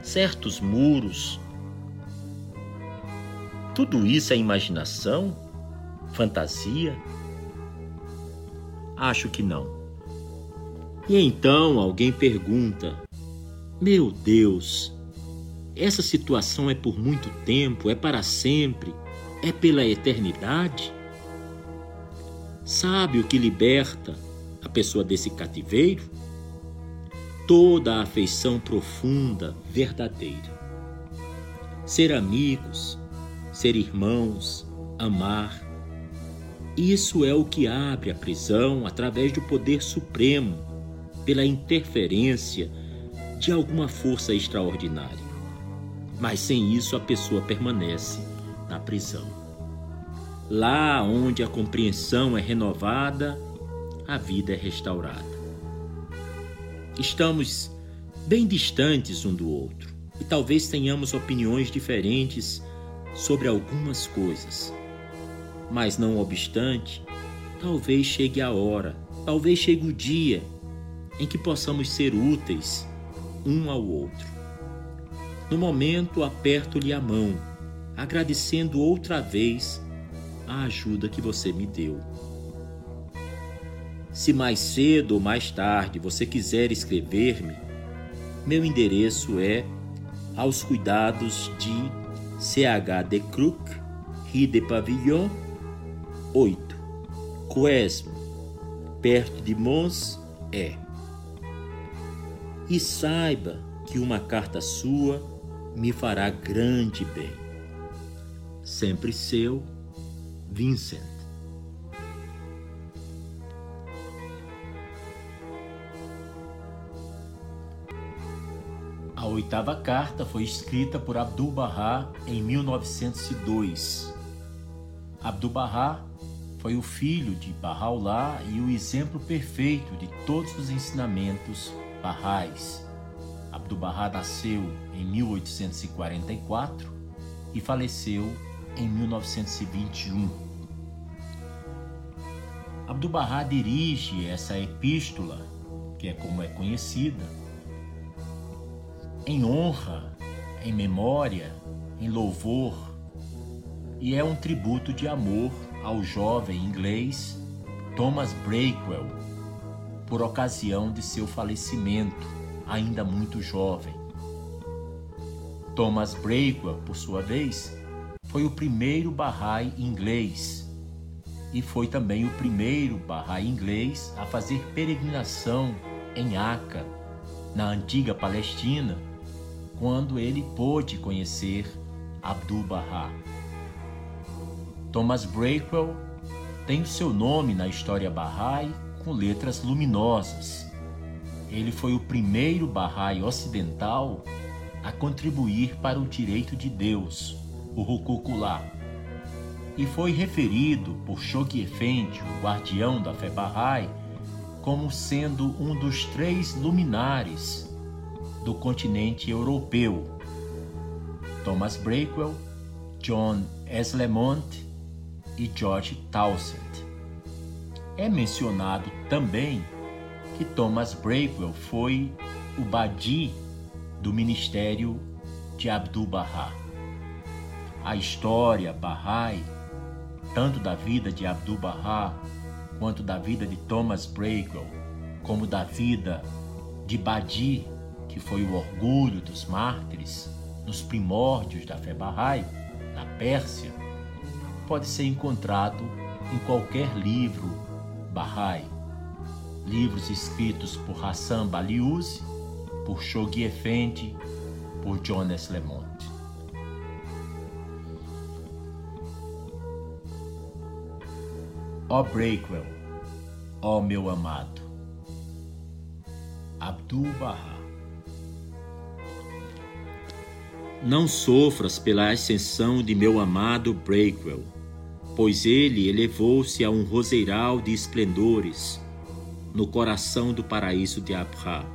certos muros. Tudo isso é imaginação? Fantasia? Acho que não. E então alguém pergunta: Meu Deus, essa situação é por muito tempo, é para sempre, é pela eternidade? Sabe o que liberta a pessoa desse cativeiro? Toda a afeição profunda, verdadeira. Ser amigos, ser irmãos, amar. Isso é o que abre a prisão através do poder supremo, pela interferência de alguma força extraordinária. Mas sem isso a pessoa permanece na prisão. Lá onde a compreensão é renovada, a vida é restaurada. Estamos bem distantes um do outro e talvez tenhamos opiniões diferentes sobre algumas coisas. Mas não obstante, talvez chegue a hora, talvez chegue o dia em que possamos ser úteis um ao outro. No momento, aperto-lhe a mão, agradecendo outra vez a ajuda que você me deu. Se mais cedo ou mais tarde você quiser escrever-me, meu endereço é aos cuidados de CH de Crook, Rue de Pavillon 8, Coesme, perto de Mons, é e saiba que uma carta sua me fará grande bem. Sempre seu, Vincent. A oitava carta foi escrita por Abdu'l-Bahá em 1902. Abdu'l-Bahá foi o filho de Baha'u'llah e o exemplo perfeito de todos os ensinamentos Barrais. Abdu'l-Bahá nasceu em 1844 e faleceu em 1921. Abdu'l-Bahá dirige essa epístola, que é como é conhecida, em honra, em memória, em louvor, e é um tributo de amor ao jovem inglês Thomas Breakwell, por ocasião de seu falecimento, ainda muito jovem. Thomas Breakwell, por sua vez, foi o primeiro Bahá'í inglês e foi também o primeiro Bahá'í inglês a fazer peregrinação em Aca, na antiga Palestina, quando ele pôde conhecer Abdu'l-Bahá. Thomas Breakwell tem o seu nome na história Bahá'í com letras luminosas. Ele foi o primeiro Bahá'í ocidental a contribuir para o direito de Deus, o Hukukulá, e foi referido por Shoghi Effendi, o guardião da fé Bahá'í, como sendo um dos três luminares do continente europeu. Thomas Breakwell, John Eslemont e George Townsend. É mencionado também que Thomas Breakwell foi o Badi do ministério de Abdu'l-Bahá. A história Bahá'í, tanto da vida de Abdu'l-Bahá quanto da vida de Thomas Breakwell, como da vida de Badi, que foi o orgulho dos mártires nos primórdios da fé Bahá'í, na Pérsia, pode ser encontrado em qualquer livro Bahá'í, livros escritos por Hassan Baliuzi, por Shoghi Effendi, por Jonas Lemont. Ó Breakwell, ó meu amado, Abdu'l-Bahá. Não sofras pela ascensão de meu amado Breakwell pois ele elevou-se a um roseiral de esplendores no coração do paraíso de Abra,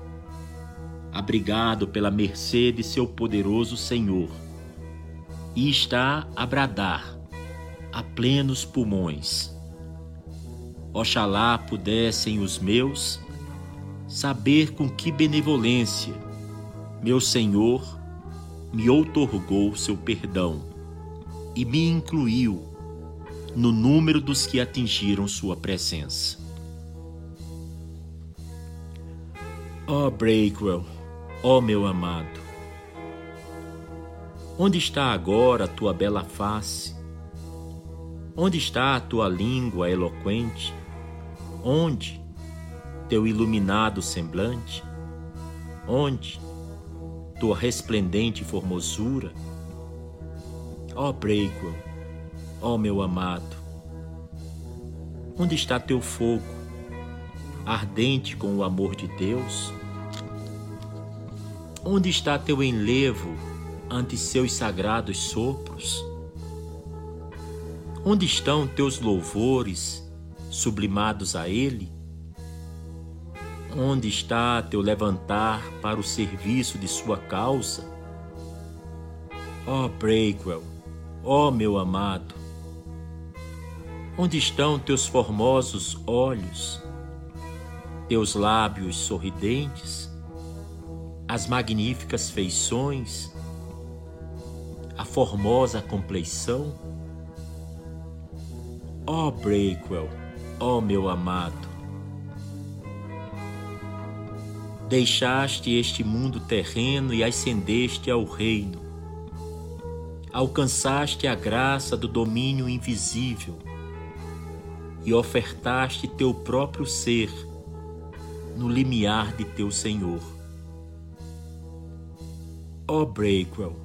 abrigado pela mercê de seu poderoso Senhor, e está a bradar a plenos pulmões. Oxalá pudessem os meus saber com que benevolência meu Senhor me outorgou seu perdão e me incluiu no número dos que atingiram sua presença. Ó oh, Breakwell, ó oh, meu amado, onde está agora a tua bela face? Onde está a tua língua eloquente? Onde, teu iluminado semblante? Onde tua resplendente formosura? Ó oh, Breakwell, ó oh, meu amado, onde está teu fogo, ardente com o amor de Deus? Onde está teu enlevo ante seus sagrados sopros? Onde estão teus louvores sublimados a Ele? Onde está teu levantar para o serviço de Sua causa? Ó oh, Breakwell, ó oh, meu amado, onde estão teus formosos olhos, teus lábios sorridentes, as magníficas feições, a formosa compleição? Ó oh, Breakwell, ó oh, meu amado, deixaste este mundo terreno e ascendeste ao reino. Alcançaste a graça do domínio invisível e ofertaste teu próprio ser no limiar de teu Senhor. Ó oh Breakwell,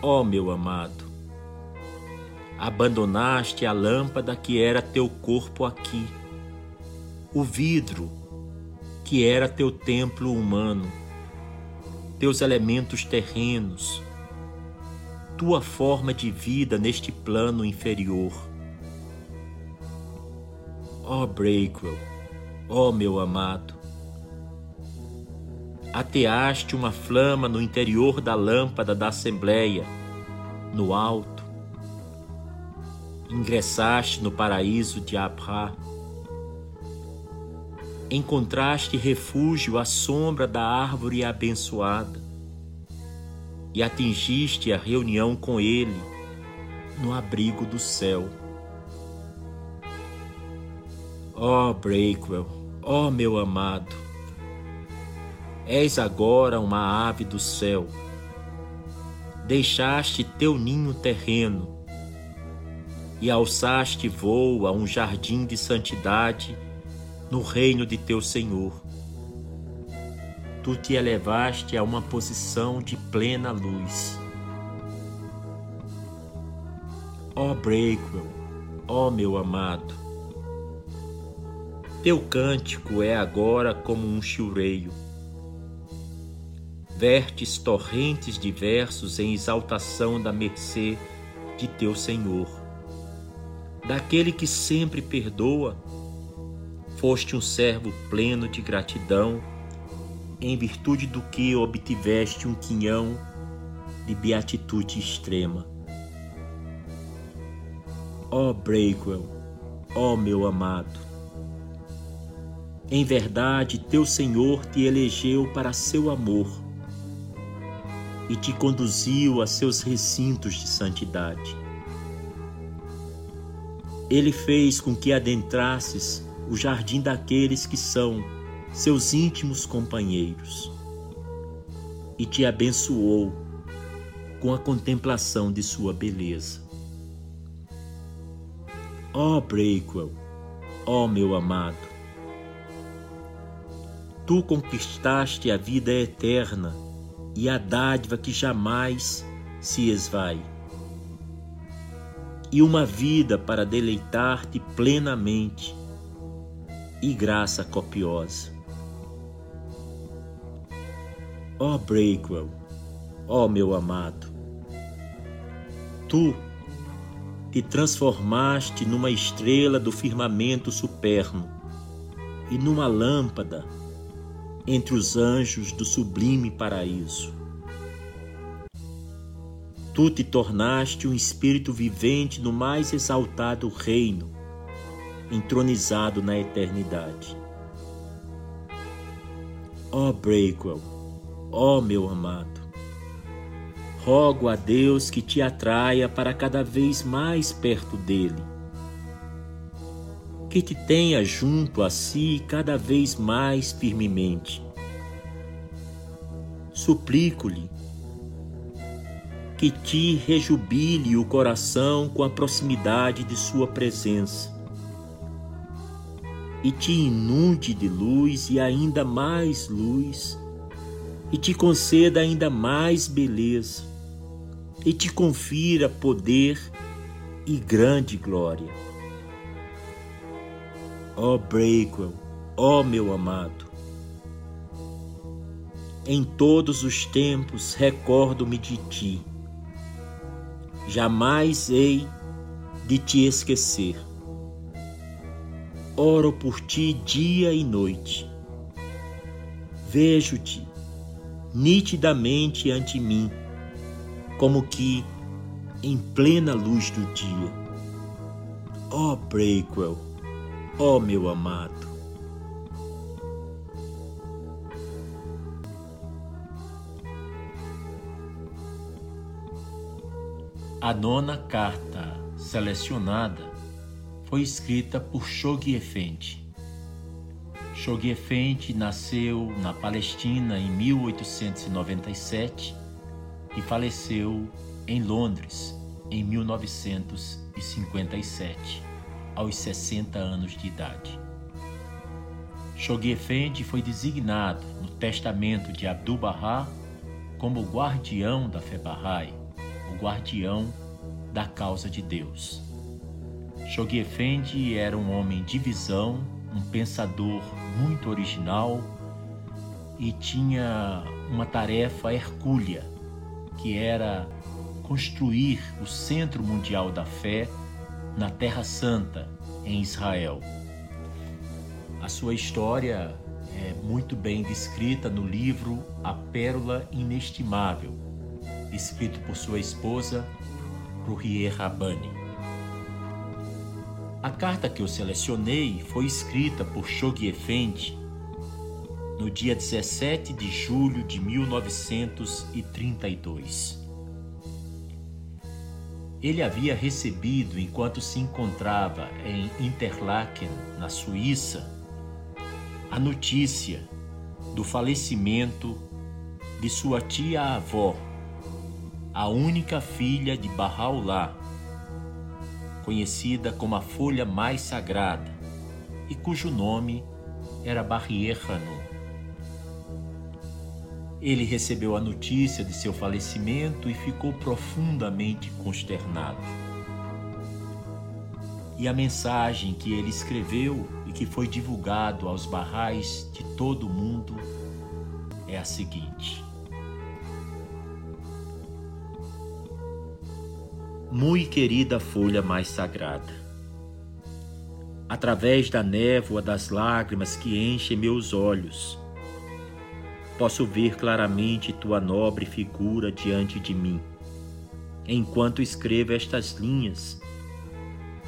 ó oh meu amado, abandonaste a lâmpada que era teu corpo aqui, o vidro que era teu templo humano, teus elementos terrenos, tua forma de vida neste plano inferior. Ó oh Breakwell, ó oh meu amado, ateaste uma flama no interior da lâmpada da Assembleia, no alto, ingressaste no paraíso de Abra. Encontraste refúgio à sombra da árvore abençoada e atingiste a reunião com Ele no abrigo do céu. Ó oh, Breakwell, ó oh, meu amado, és agora uma ave do céu. Deixaste teu ninho terreno e alçaste voo a um jardim de santidade no reino de teu Senhor. Tu te elevaste a uma posição de plena luz. Ó oh Breakwell, ó oh meu amado, teu cântico é agora como um chureio. Vertes torrentes diversos em exaltação da mercê de teu Senhor daquele que sempre perdoa, foste um servo pleno de gratidão, em virtude do que obtiveste um quinhão de beatitude extrema. Ó oh Breakwell, ó oh meu amado, em verdade teu Senhor te elegeu para seu amor e te conduziu a seus recintos de santidade ele fez com que adentrasses o jardim daqueles que são seus íntimos companheiros e te abençoou com a contemplação de sua beleza. Ó oh, Breakwell, ó oh, meu amado, tu conquistaste a vida eterna e a dádiva que jamais se esvai e uma vida para deleitar-te plenamente e graça copiosa. Ó oh Breakwell, ó oh meu amado, tu te transformaste numa estrela do firmamento superno e numa lâmpada entre os anjos do sublime paraíso. Tu te tornaste um espírito vivente no mais exaltado reino, entronizado na eternidade. Ó oh Breakwell, ó oh meu amado, rogo a Deus que te atraia para cada vez mais perto dele, que te tenha junto a si cada vez mais firmemente. Suplico-lhe que te rejubile o coração com a proximidade de Sua presença. e te inunde de luz e ainda mais luz, e te conceda ainda mais beleza, e te confira poder e grande glória. Ó oh Breakwell, ó oh meu amado, em todos os tempos recordo-me de ti. Jamais hei de te esquecer. Oro por ti dia e noite. Vejo-te nitidamente ante mim, como que em plena luz do dia. Ó oh, Breakwell, ó oh, meu amado, A nona carta selecionada foi escrita por Shoghi Effendi. Shoghi Effendi nasceu na Palestina em 1897 e faleceu em Londres em 1957, aos 60 anos de idade. Shoghi Effendi foi designado no testamento de Abdu'l-Bahá como guardião da fé Bahá'í o guardião da causa de Deus. Shoghi Effendi era um homem de visão, um pensador muito original e tinha uma tarefa hercúlea, que era construir o Centro Mundial da Fé na Terra Santa, em Israel. A sua história é muito bem descrita no livro A Pérola Inestimável, escrito por sua esposa, Ruhier Rabani. A carta que eu selecionei foi escrita por Shoghi Effendi no dia 17 de julho de 1932. Ele havia recebido, enquanto se encontrava em Interlaken, na Suíça, a notícia do falecimento de sua tia-avó, a única filha de Bahá'u'lláh, conhecida como a folha mais sagrada e cujo nome era Barrier. Ele recebeu a notícia de seu falecimento e ficou profundamente consternado. E a mensagem que ele escreveu e que foi divulgado aos barrais de todo o mundo é a seguinte: muito querida folha mais sagrada. Através da névoa das lágrimas que enchem meus olhos, posso ver claramente tua nobre figura diante de mim, enquanto escrevo estas linhas,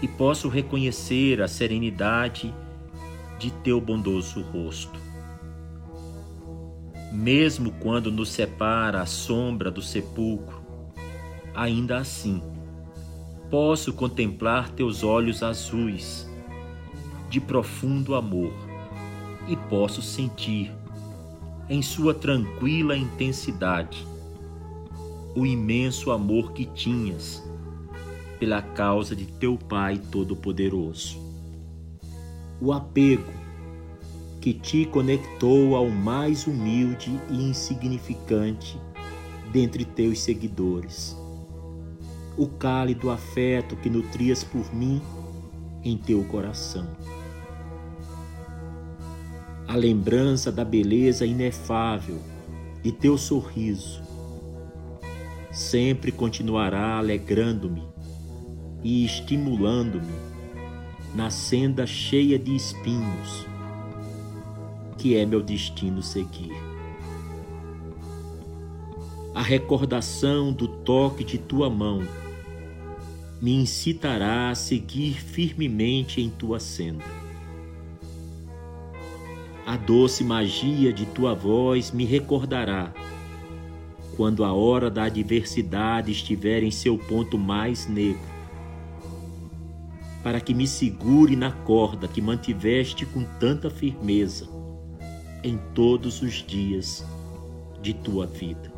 e posso reconhecer a serenidade de teu bondoso rosto. Mesmo quando nos separa a sombra do sepulcro, ainda assim, posso contemplar teus olhos azuis de profundo amor e posso sentir, em sua tranquila intensidade, o imenso amor que tinhas pela causa de teu Pai Todo-Poderoso. O apego que te conectou ao mais humilde e insignificante dentre teus seguidores o cálido afeto que nutrias por mim em teu coração. A lembrança da beleza inefável de teu sorriso sempre continuará alegrando-me e estimulando-me na senda cheia de espinhos que é meu destino seguir. A recordação do toque de tua mão me incitará a seguir firmemente em tua senda. A doce magia de tua voz me recordará quando a hora da adversidade estiver em seu ponto mais negro, para que me segure na corda que mantiveste com tanta firmeza em todos os dias de tua vida.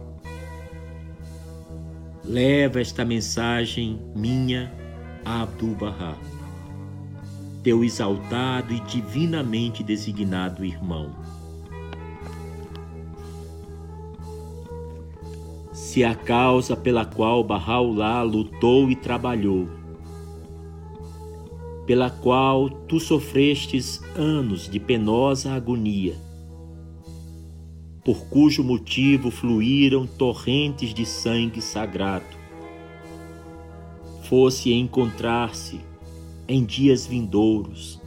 Leva esta mensagem minha a Abdu'l-Bahá. Teu exaltado e divinamente designado irmão. Se a causa pela qual Bahá'u'lláh lutou e trabalhou, pela qual tu sofrestes anos de penosa agonia, por cujo motivo fluíram torrentes de sangue sagrado, fosse encontrar-se em dias vindouros,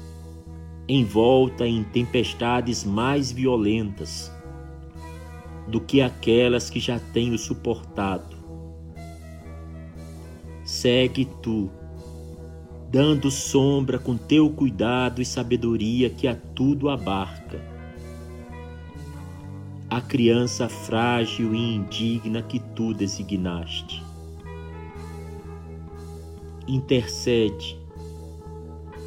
envolta em tempestades mais violentas do que aquelas que já tenho suportado. Segue tu, dando sombra com teu cuidado e sabedoria que a tudo abarca. A criança frágil e indigna que tu designaste. Intercede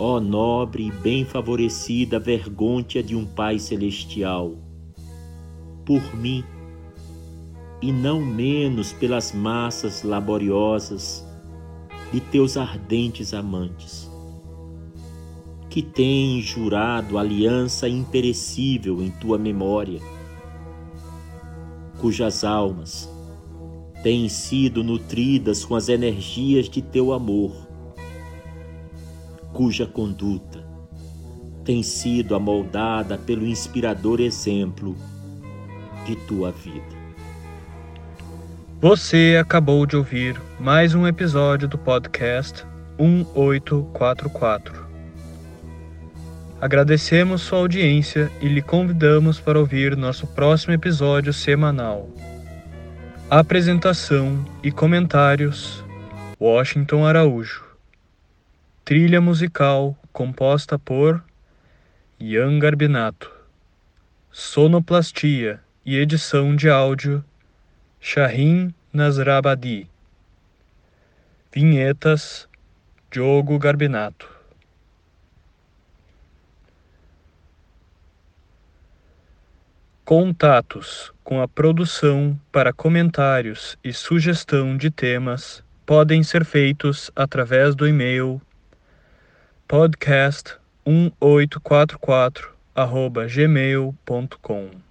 Ó nobre e bem favorecida vergôncia de um Pai celestial, por mim, e não menos pelas massas laboriosas de teus ardentes amantes, que têm jurado aliança imperecível em tua memória, cujas almas têm sido nutridas com as energias de teu amor cuja conduta tem sido amoldada pelo inspirador exemplo de tua vida. Você acabou de ouvir mais um episódio do podcast 1844. Agradecemos sua audiência e lhe convidamos para ouvir nosso próximo episódio semanal. Apresentação e comentários: Washington Araújo. Trilha musical composta por Ian Garbinato. Sonoplastia e edição de áudio Shahin Nasrabadi. Vinhetas Diogo Garbinato. Contatos com a produção para comentários e sugestão de temas podem ser feitos através do e-mail podcast 1844 arroba gmail.com